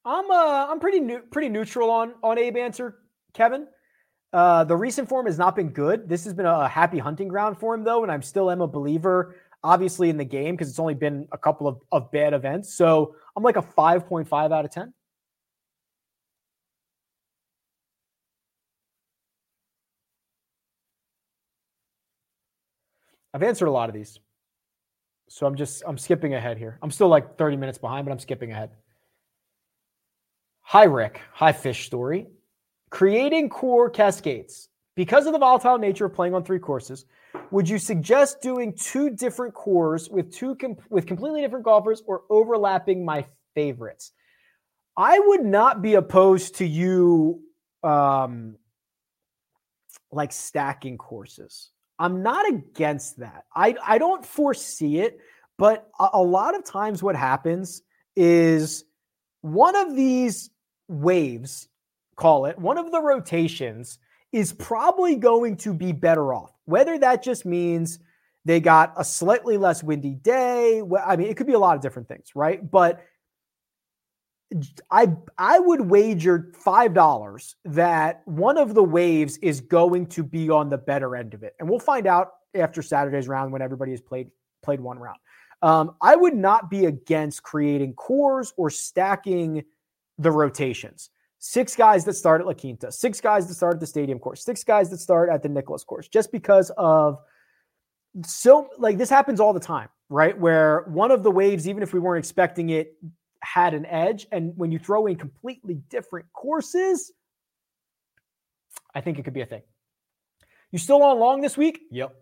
[SPEAKER 1] I'm uh I'm pretty new, pretty neutral on on Abe Ancer, Kevin. Uh, the recent form has not been good. This has been a happy hunting ground for him, though, and I'm still am a believer obviously in the game because it's only been a couple of, of bad events. So I'm like a 5.5 out of 10. I've answered a lot of these. So I'm just I'm skipping ahead here. I'm still like 30 minutes behind, but I'm skipping ahead. Hi Rick. Hi Fish Story. Creating core cascades. Because of the volatile nature of playing on three courses, would you suggest doing two different cores with two com- with completely different golfers or overlapping my favorites? I would not be opposed to you um like stacking courses. I'm not against that. I I don't foresee it, but a, a lot of times what happens is one of these waves, call it, one of the rotations is probably going to be better off. Whether that just means they got a slightly less windy day, I mean, it could be a lot of different things, right? But I I would wager five dollars that one of the waves is going to be on the better end of it, and we'll find out after Saturday's round when everybody has played played one round. Um, I would not be against creating cores or stacking the rotations. Six guys that start at La Quinta, six guys that start at the stadium course, six guys that start at the Nicholas course, just because of so like this happens all the time, right? Where one of the waves, even if we weren't expecting it, had an edge. And when you throw in completely different courses, I think it could be a thing. You still on long this week?
[SPEAKER 2] Yep.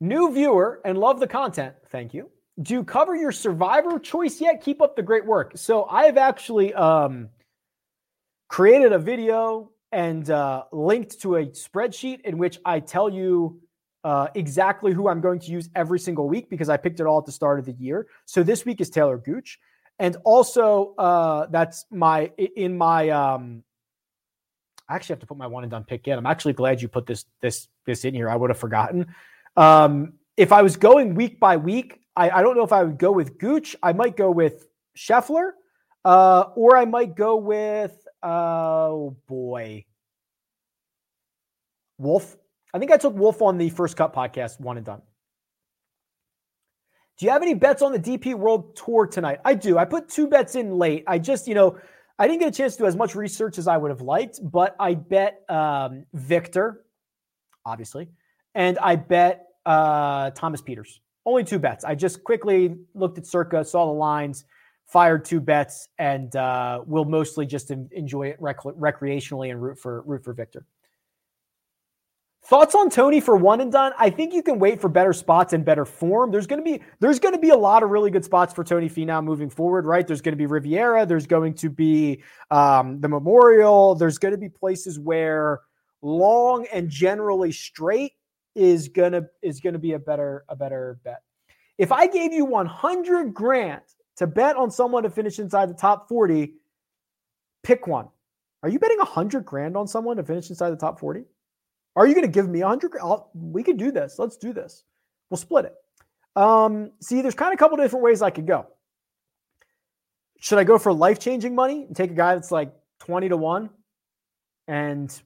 [SPEAKER 1] New viewer and love the content. Thank you. Do you cover your survivor choice yet? Keep up the great work. So I have actually um, created a video and uh, linked to a spreadsheet in which I tell you uh, exactly who I'm going to use every single week because I picked it all at the start of the year. So this week is Taylor Gooch, and also uh, that's my in my. Um, I actually have to put my one and done pick in. I'm actually glad you put this this this in here. I would have forgotten. Um, if I was going week by week, I, I don't know if I would go with Gooch. I might go with Scheffler, uh, or I might go with oh boy, Wolff. I think I took Wolff on the First Cut podcast, one and done. Do you have any bets on the DP World Tour tonight? I do. I put two bets in late. I just, you know, I didn't get a chance to do as much research as I would have liked, but I bet um, Viktor, obviously, and I bet uh, Thomas Pieters. Only two bets. I just quickly looked at Circa, saw the lines, fired two bets, and uh, will mostly just enjoy it rec- recreationally and root for root for Viktor. Thoughts on Tony for one and done? I think you can wait for better spots and better form. There's going to be there's going to be a lot of really good spots for Tony Finau moving forward, right? There's going to be Riviera. There's going to be um, the Memorial. There's going to be places where long and generally straight is gonna is gonna be a better a better bet. If I gave you 100 grand to bet on someone to finish inside the top 40, pick one. Are you betting 100 grand on someone to finish inside the top 40? Are you going to give me a hundred? We could do this. Let's do this. We'll split it. Um, see, there's kind of a couple different ways I could go. Should I go for life changing money and take a guy that's like 20 to 1 and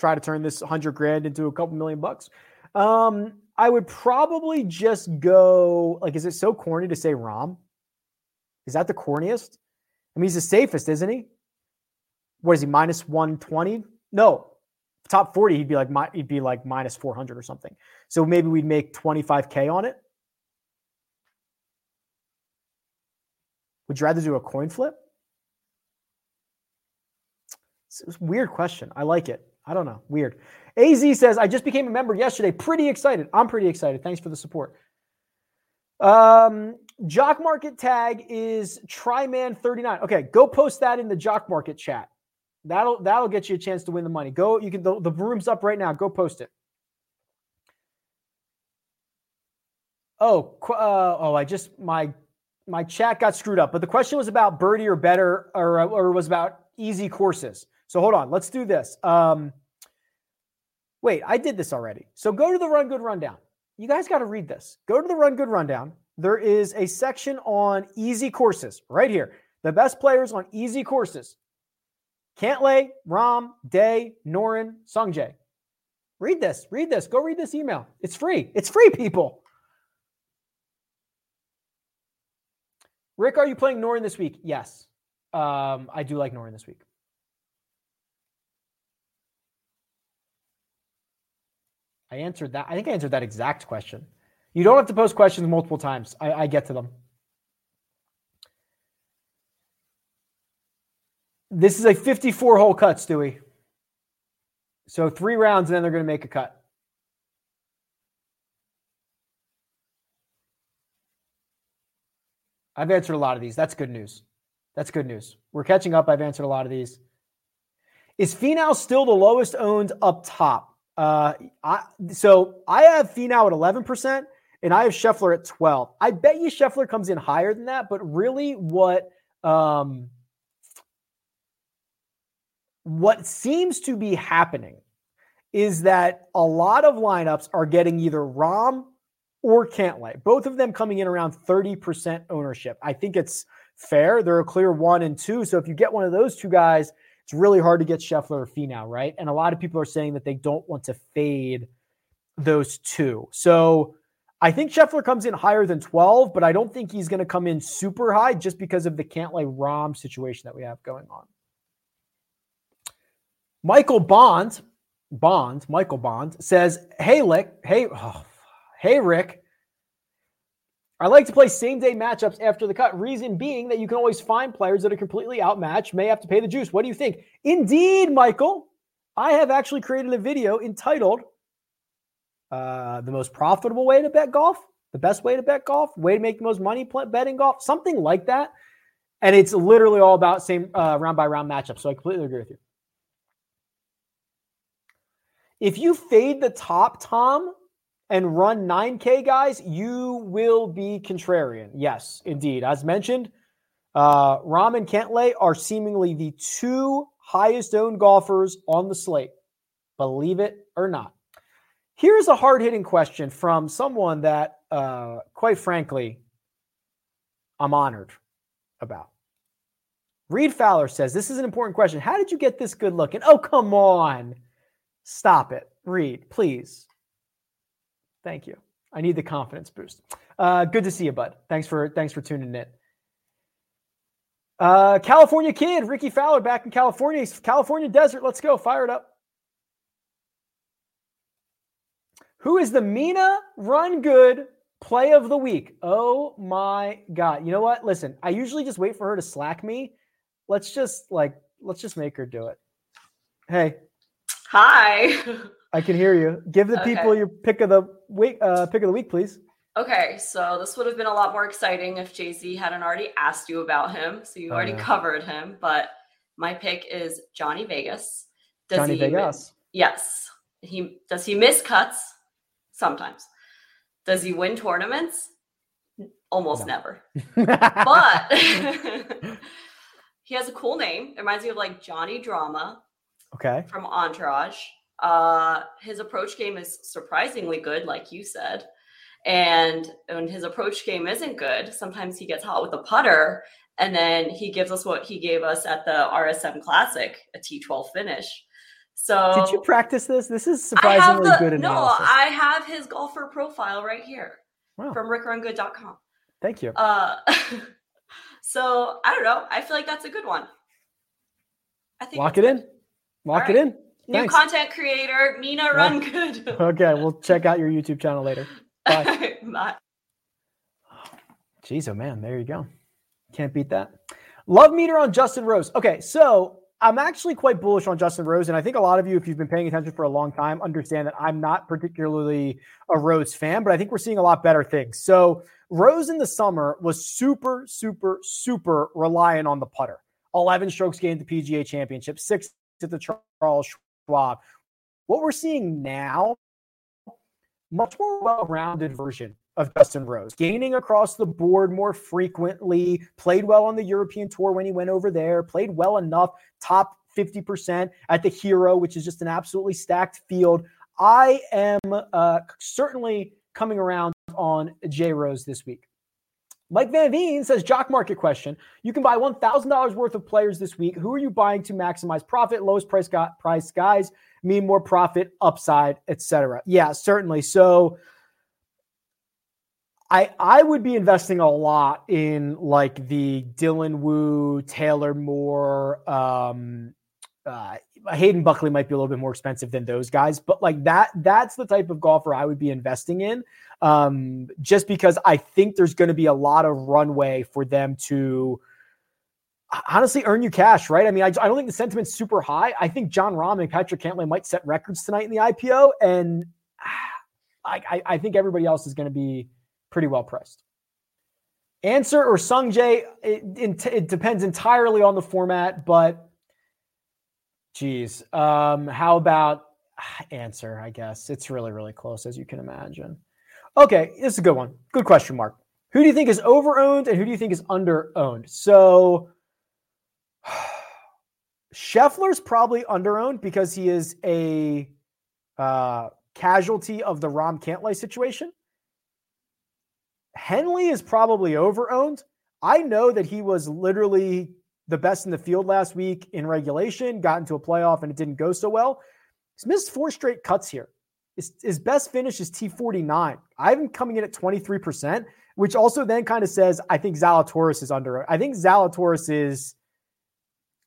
[SPEAKER 1] try to turn this 100 grand into a couple million bucks? Um, I would probably just go like, is it so corny to say Rahm? Is that the corniest? I mean, he's the safest, isn't he? What is he, minus 120? No, top 40 he'd be like he'd be like minus 400 or something so maybe we'd make 25k on it would you rather do a coin flip it's a weird question i like it i don't know weird az says i just became a member yesterday pretty excited i'm pretty excited thanks for the support um jock market tag is tryman 39 okay go post that in the jock market chat That'll that'll get you a chance to win the money. Go, you can the, the room's up right now. Go post it. Oh, uh, oh, I just my my chat got screwed up. But the question was about birdie or better, or or was about easy courses. So hold on, let's do this. Um, wait, I did this already. So go to the Run Good Rundown. You guys got to read this. Go to the Run Good Rundown. There is a section on easy courses right here. The best players on easy courses. Cantlay, Rahm, Day, Noren, Sungjae. Read this. Read this. Go read this email. It's free. It's free, people. Rick, are you playing Noren this week? Yes. Um, I do like Noren this week. I answered that. I think I answered that exact question. You don't have to post questions multiple times. I, I get to them. This is a 54 hole cut, Stewie. So three rounds, and then they're going to make a cut. I've answered a lot of these. That's good news. That's good news. We're catching up. I've answered a lot of these. Is Finau still the lowest owned up top? Uh, I, so I have Finau at 11%, and I have Scheffler at 12. I bet you Scheffler comes in higher than that, but really what um, what seems to be happening is that a lot of lineups are getting either Rahm or Cantlay, both of them coming in around 30% ownership. I think it's fair. They're a clear one and two. So if you get one of those two guys, it's really hard to get Scheffler or Finau, right? And a lot of people are saying that they don't want to fade those two. So I think Scheffler comes in higher than 12, but I don't think he's going to come in super high just because of the Cantlay Rahm situation that we have going on. Michael Bond, Bond, Michael Bond says, "Hey Lick, hey, oh, hey Rick, I like to play same day matchups after the cut. Reason being that you can always find players that are completely outmatched, may have to pay the juice. What do you think? Indeed, Michael, I have actually created a video entitled uh, "The Most Profitable Way to Bet Golf." The best way to bet golf, way to make the most money betting golf, something like that. And it's literally all about same uh, round by round matchups. So I completely agree with you. If you fade the top, Tom, and run 9K guys, you will be contrarian. Yes, indeed. As mentioned, uh, Rahm and Cantlay are seemingly the two highest owned golfers on the slate. Believe it or not. Here's a hard hitting question from someone that, uh, quite frankly, I'm honored about. Reed Fowler says, This is an important question. How did you get this good looking? Oh, come on. Stop it. Reed, please. Thank you. I need the confidence boost. Uh, good to see you, bud. Thanks for thanks for tuning in. Uh, California kid, Rickie Fowler back in California. California desert. Let's go. Fire it up. Who is the Mina Run Good play of the week? Oh my God. You know what? Listen, I usually just wait for her to slack me. Let's just like, let's just make her do it. Hey.
[SPEAKER 2] Hi.
[SPEAKER 1] I can hear you. Give the okay. people your pick of the week. Uh, pick of the week, please.
[SPEAKER 2] Okay, so this would have been a lot more exciting if Jay Z hadn't already asked you about him. So you oh, already yeah. covered him, but my pick is Johnny Vegas.
[SPEAKER 1] Does Johnny he, Vegas.
[SPEAKER 2] Yes. He does he miss cuts? Sometimes. Does he win tournaments? Almost no. never. but he has a cool name. It reminds me of like Johnny Drama.
[SPEAKER 1] Okay.
[SPEAKER 2] From Entourage. Uh, his approach game is surprisingly good, like you said. And when his approach game isn't good, sometimes he gets hot with a putter, and then he gives us what he gave us at the RSM Classic, a T12 finish. So
[SPEAKER 1] did you practice this? This is surprisingly
[SPEAKER 2] the,
[SPEAKER 1] good analysis.
[SPEAKER 2] No, I have his golfer profile right here wow. from rickrungood.com.
[SPEAKER 1] Thank you.
[SPEAKER 2] Uh, so I don't know. I feel like that's a good one.
[SPEAKER 1] I think lock it in. Lock right. it in.
[SPEAKER 2] New Thanks. content creator, Mina Run Good.
[SPEAKER 1] okay, we'll check out your YouTube channel later. Bye.
[SPEAKER 2] Bye.
[SPEAKER 1] Jeez, oh man, there you go. Can't beat that. Love meter on Justin Rose. Okay, so I'm actually quite bullish on Justin Rose, and I think a lot of you, if you've been paying attention for a long time, understand that I'm not particularly a Rose fan, but I think we're seeing a lot better things. So Rose in the summer was super, super, super reliant on the putter. 11 strokes gained the PGA Championship, six at the Charles What we're seeing now, much more well-rounded version of Justin Rose, gaining across the board more frequently, played well on the European tour when he went over there, played well enough, top 50% at the Hero, which is just an absolutely stacked field. I am uh, certainly coming around on J Rose this week. Mike Van Veen says, Jock market question. You can buy $1,000 worth of players this week. Who are you buying to maximize profit? Lowest price, got, price guys mean more profit, upside, etc. Yeah, certainly. So I I would be investing a lot in like the Dylan Wu, Taylor Moore, um, uh, Hayden Buckley might be a little bit more expensive than those guys, but like that, that's the type of golfer I would be investing in. Um, just because I think there's going to be a lot of runway for them to honestly earn you cash, right? I mean, I, I don't think the sentiment's super high. I think Jon Rahm and Patrick Cantlay might set records tonight in the IPO, and I, I, I think everybody else is going to be pretty well priced. Ancer or Sungjae, it, it, it depends entirely on the format, but Geez. Um, how about Ancer? I guess it's really, really close, as you can imagine. Okay, this is a good one. Good question, Mark. Who do you think is over owned and who do you think is under owned? So Scheffler's probably underowned because he is a uh, casualty of the Rahm Cantlay situation. Henley is probably overowned. I know that he was literally the best in the field last week in regulation, got into a playoff, and it didn't go so well. He's missed four straight cuts here. His, his best finish is T49. I have him coming in at 23%, which also then kind of says I think Zalatoris is under. I think Zalatoris is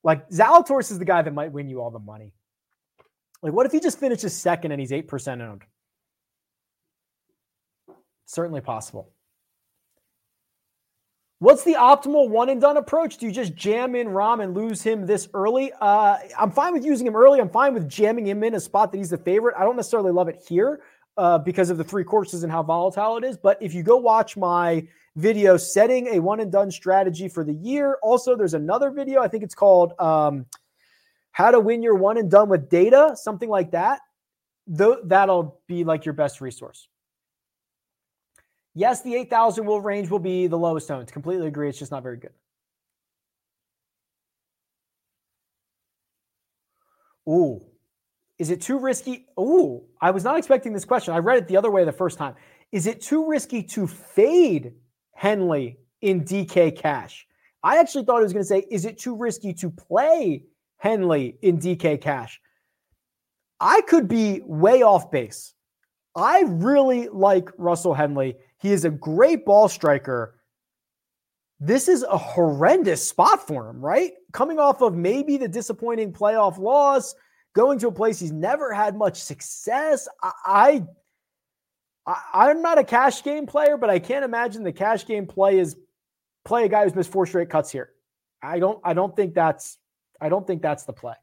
[SPEAKER 1] like Zalatoris is the guy that might win you all the money. Like, what if he just finishes second and he's 8% owned? Certainly possible. What's the optimal one and done approach? Do you just jam in Rahm and lose him this early? Uh, I'm fine with using him early. I'm fine with jamming him in a spot that he's the favorite. I don't necessarily love it here uh, because of the three courses and how volatile it is. But if you go watch my video setting a one and done strategy for the year, also there's another video. I think it's called um, "How to Win Your One and Done with Data," something like that. Th- that'll be like your best resource. Yes, the 8,000 will range will be the lowest zones. Completely agree. It's just not very good. Ooh, is it too risky? Ooh, I was not expecting this question. I read it the other way the first time. Is it too risky to fade Henley in DK cash? I actually thought it was going to say, is it too risky to play Henley in DK cash? I could be way off base. I really like Russell Henley. He is a great ball striker. This is a horrendous spot for him, right? Coming off of maybe the disappointing playoff loss, going to a place he's never had much success. I, I am not a cash game player, but I can't imagine the cash game play is play a guy who's missed four straight cuts here. I don't I don't think that's I don't think that's the play.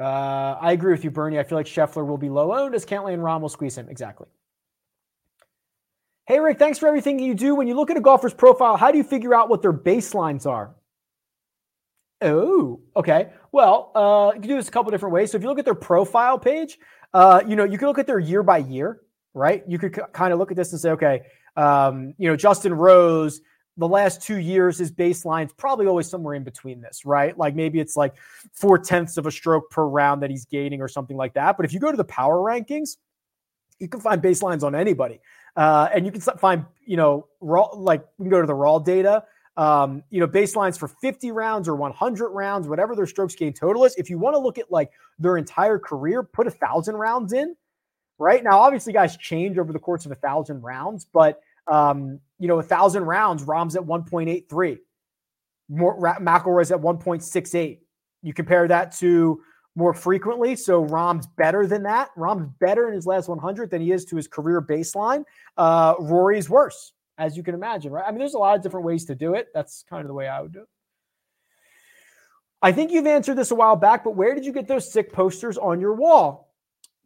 [SPEAKER 1] Uh, I agree with you, Bernie. I feel like Scheffler will be low owned as Cantlay and Rahm will squeeze him. Exactly. Hey, Rick, thanks for everything you do. When you look at a golfer's profile, how do you figure out what their baselines are? Oh, okay. Well, uh, you can do this a couple different ways. So if you look at their profile page, uh, you know, you can look at their year by year, right? You could c- kind of look at this and say, okay, um, you know, Justin Rose the last two years, his baseline's probably always somewhere in between this, right? Like maybe it's like four tenths of a stroke per round that he's gaining or something like that. But if you go to the power rankings, you can find baselines on anybody. Uh, and you can find, you know, raw, like we can go to the raw data, um, you know, baselines for 50 rounds or 100 rounds, whatever their strokes gain total is. If you want to look at like their entire career, put a thousand rounds in, right? Now, obviously, guys change over the course of a thousand rounds, but um, you know, a thousand rounds, Rahm's at 1.83. More McIlroy's at 1.68. You compare that to more frequently. So Rahm's better than that. Rahm's better in his last 100 than he is to his career baseline. Uh, Rory's worse, as you can imagine, right? I mean, there's a lot of different ways to do it. That's kind of the way I would do it. I think you've answered this a while back, but where did you get those sick posters on your wall?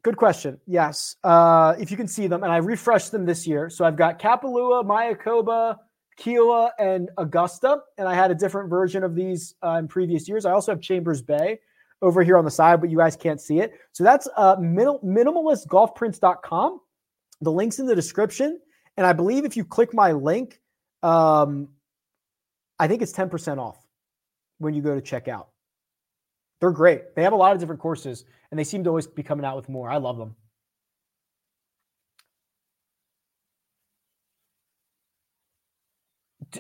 [SPEAKER 1] Good question. Yes. Uh, if you can see them, and I refreshed them this year. So I've got Kapalua, Mayakoba, Kiawah, and Augusta. And I had a different version of these uh, in previous years. I also have Chambers Bay over here on the side, but you guys can't see it. So that's uh, minimal, minimalistgolfprints.com. The link's in the description. And I believe if you click my link, um, I think it's 10% off when you go to check out. They're great. They have a lot of different courses and they seem to always be coming out with more. I love them.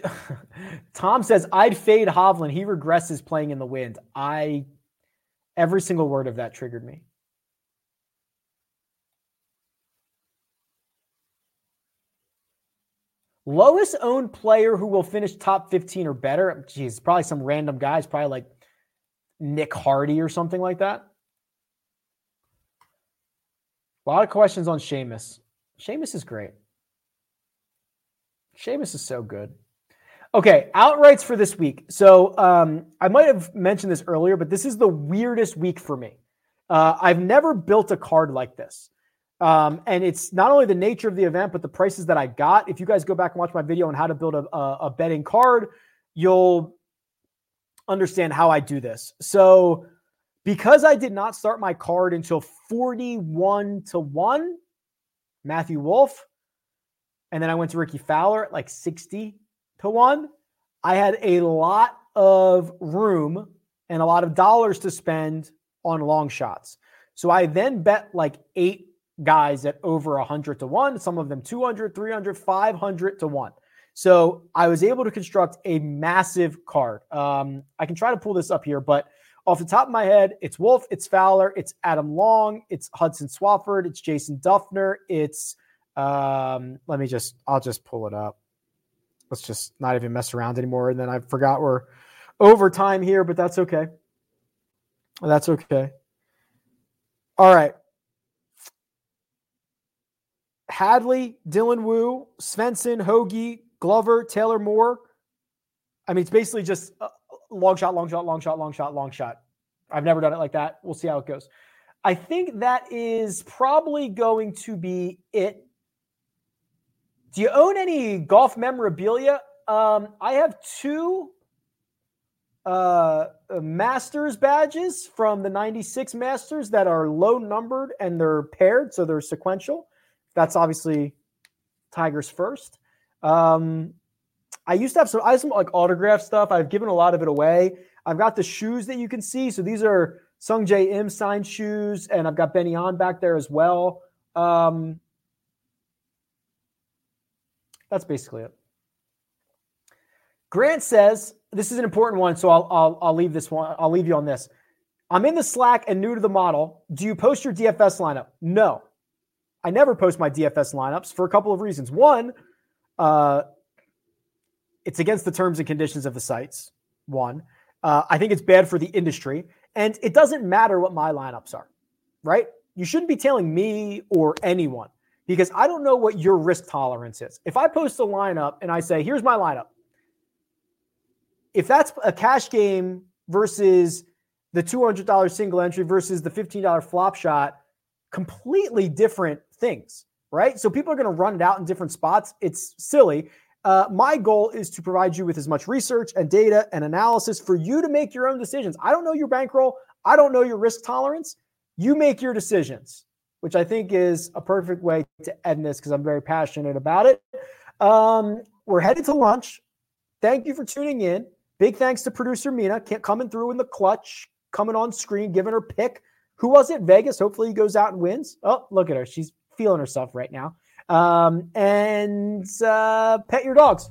[SPEAKER 1] Tom says, I'd fade Hovland. He regresses playing in the wind. I, every single word of that triggered me. Lowest owned player who will finish top 15 or better. Geez, probably some random guys, probably like Nick Hardy or something like that. A lot of questions on Seamus. Seamus is great. Seamus is so good. Okay, outrights for this week. So um, I might have mentioned this earlier, but this is the weirdest week for me. Uh, I've never built a card like this. Um, and it's not only the nature of the event, but the prices that I got. If you guys go back and watch my video on how to build a, a, a betting card, you'll understand how I do this. So because I did not start my card until 41 to 1, Matthew Wolf, and then I went to Rickie Fowler at like 60 to 1. I had a lot of room and a lot of dollars to spend on long shots. So I then bet like eight guys at over 100 to 1, some of them 200, 300, 500 to 1. So I was able to construct a massive card. Um, I can try to pull this up here, but off the top of my head, it's Wolff, it's Fowler, it's Adam Long, it's Hudson Swafford, it's Jason Dufner, it's um, let me just I'll just pull it up. Let's just not even mess around anymore. And then I forgot we're over time here, but that's okay. That's okay. All right. Hadley, Dylan Wu, Svensson, Hoge, Glover, Taylor Moore. I mean, it's basically just long shot, long shot, long shot, long shot, long shot. I've never done it like that. We'll see how it goes. I think that is probably going to be it. Do you own any golf memorabilia? Um, I have two uh, Masters badges from the 96 Masters that are low numbered and they're paired, so they're sequential. That's obviously Tigers first. Um, I used to have some, I have some like autograph stuff. I've given a lot of it away. I've got the shoes that you can see. So these are Sung Im signed shoes, and I've got Benny On back there as well. Um, that's basically it. Grant says this is an important one, so I'll, I'll I'll leave this one. I'll leave you on this. I'm in the Slack and new to the model. Do you post your DFS lineup? No, I never post my DFS lineups for a couple of reasons. One, uh, it's against the terms and conditions of the sites. One, uh, I think it's bad for the industry, and it doesn't matter what my lineups are, right? You shouldn't be telling me or anyone because I don't know what your risk tolerance is. If I post a lineup and I say, "Here's my lineup," if that's a cash game versus the $200 single entry versus the $15 flop shot, completely different things, right? So people are going to run it out in different spots. It's silly. Uh, my goal is to provide you with as much research and data and analysis for you to make your own decisions. I don't know your bankroll. I don't know your risk tolerance. You make your decisions, which I think is a perfect way to end this because I'm very passionate about it. Um, we're headed to lunch. Thank you for tuning in. Big thanks to producer Mina coming through in the clutch, coming on screen, giving her pick. Who was it? Vegas. Hopefully he goes out and wins. Oh, look at her. She's feeling herself right now. Um, and uh, pet your dogs.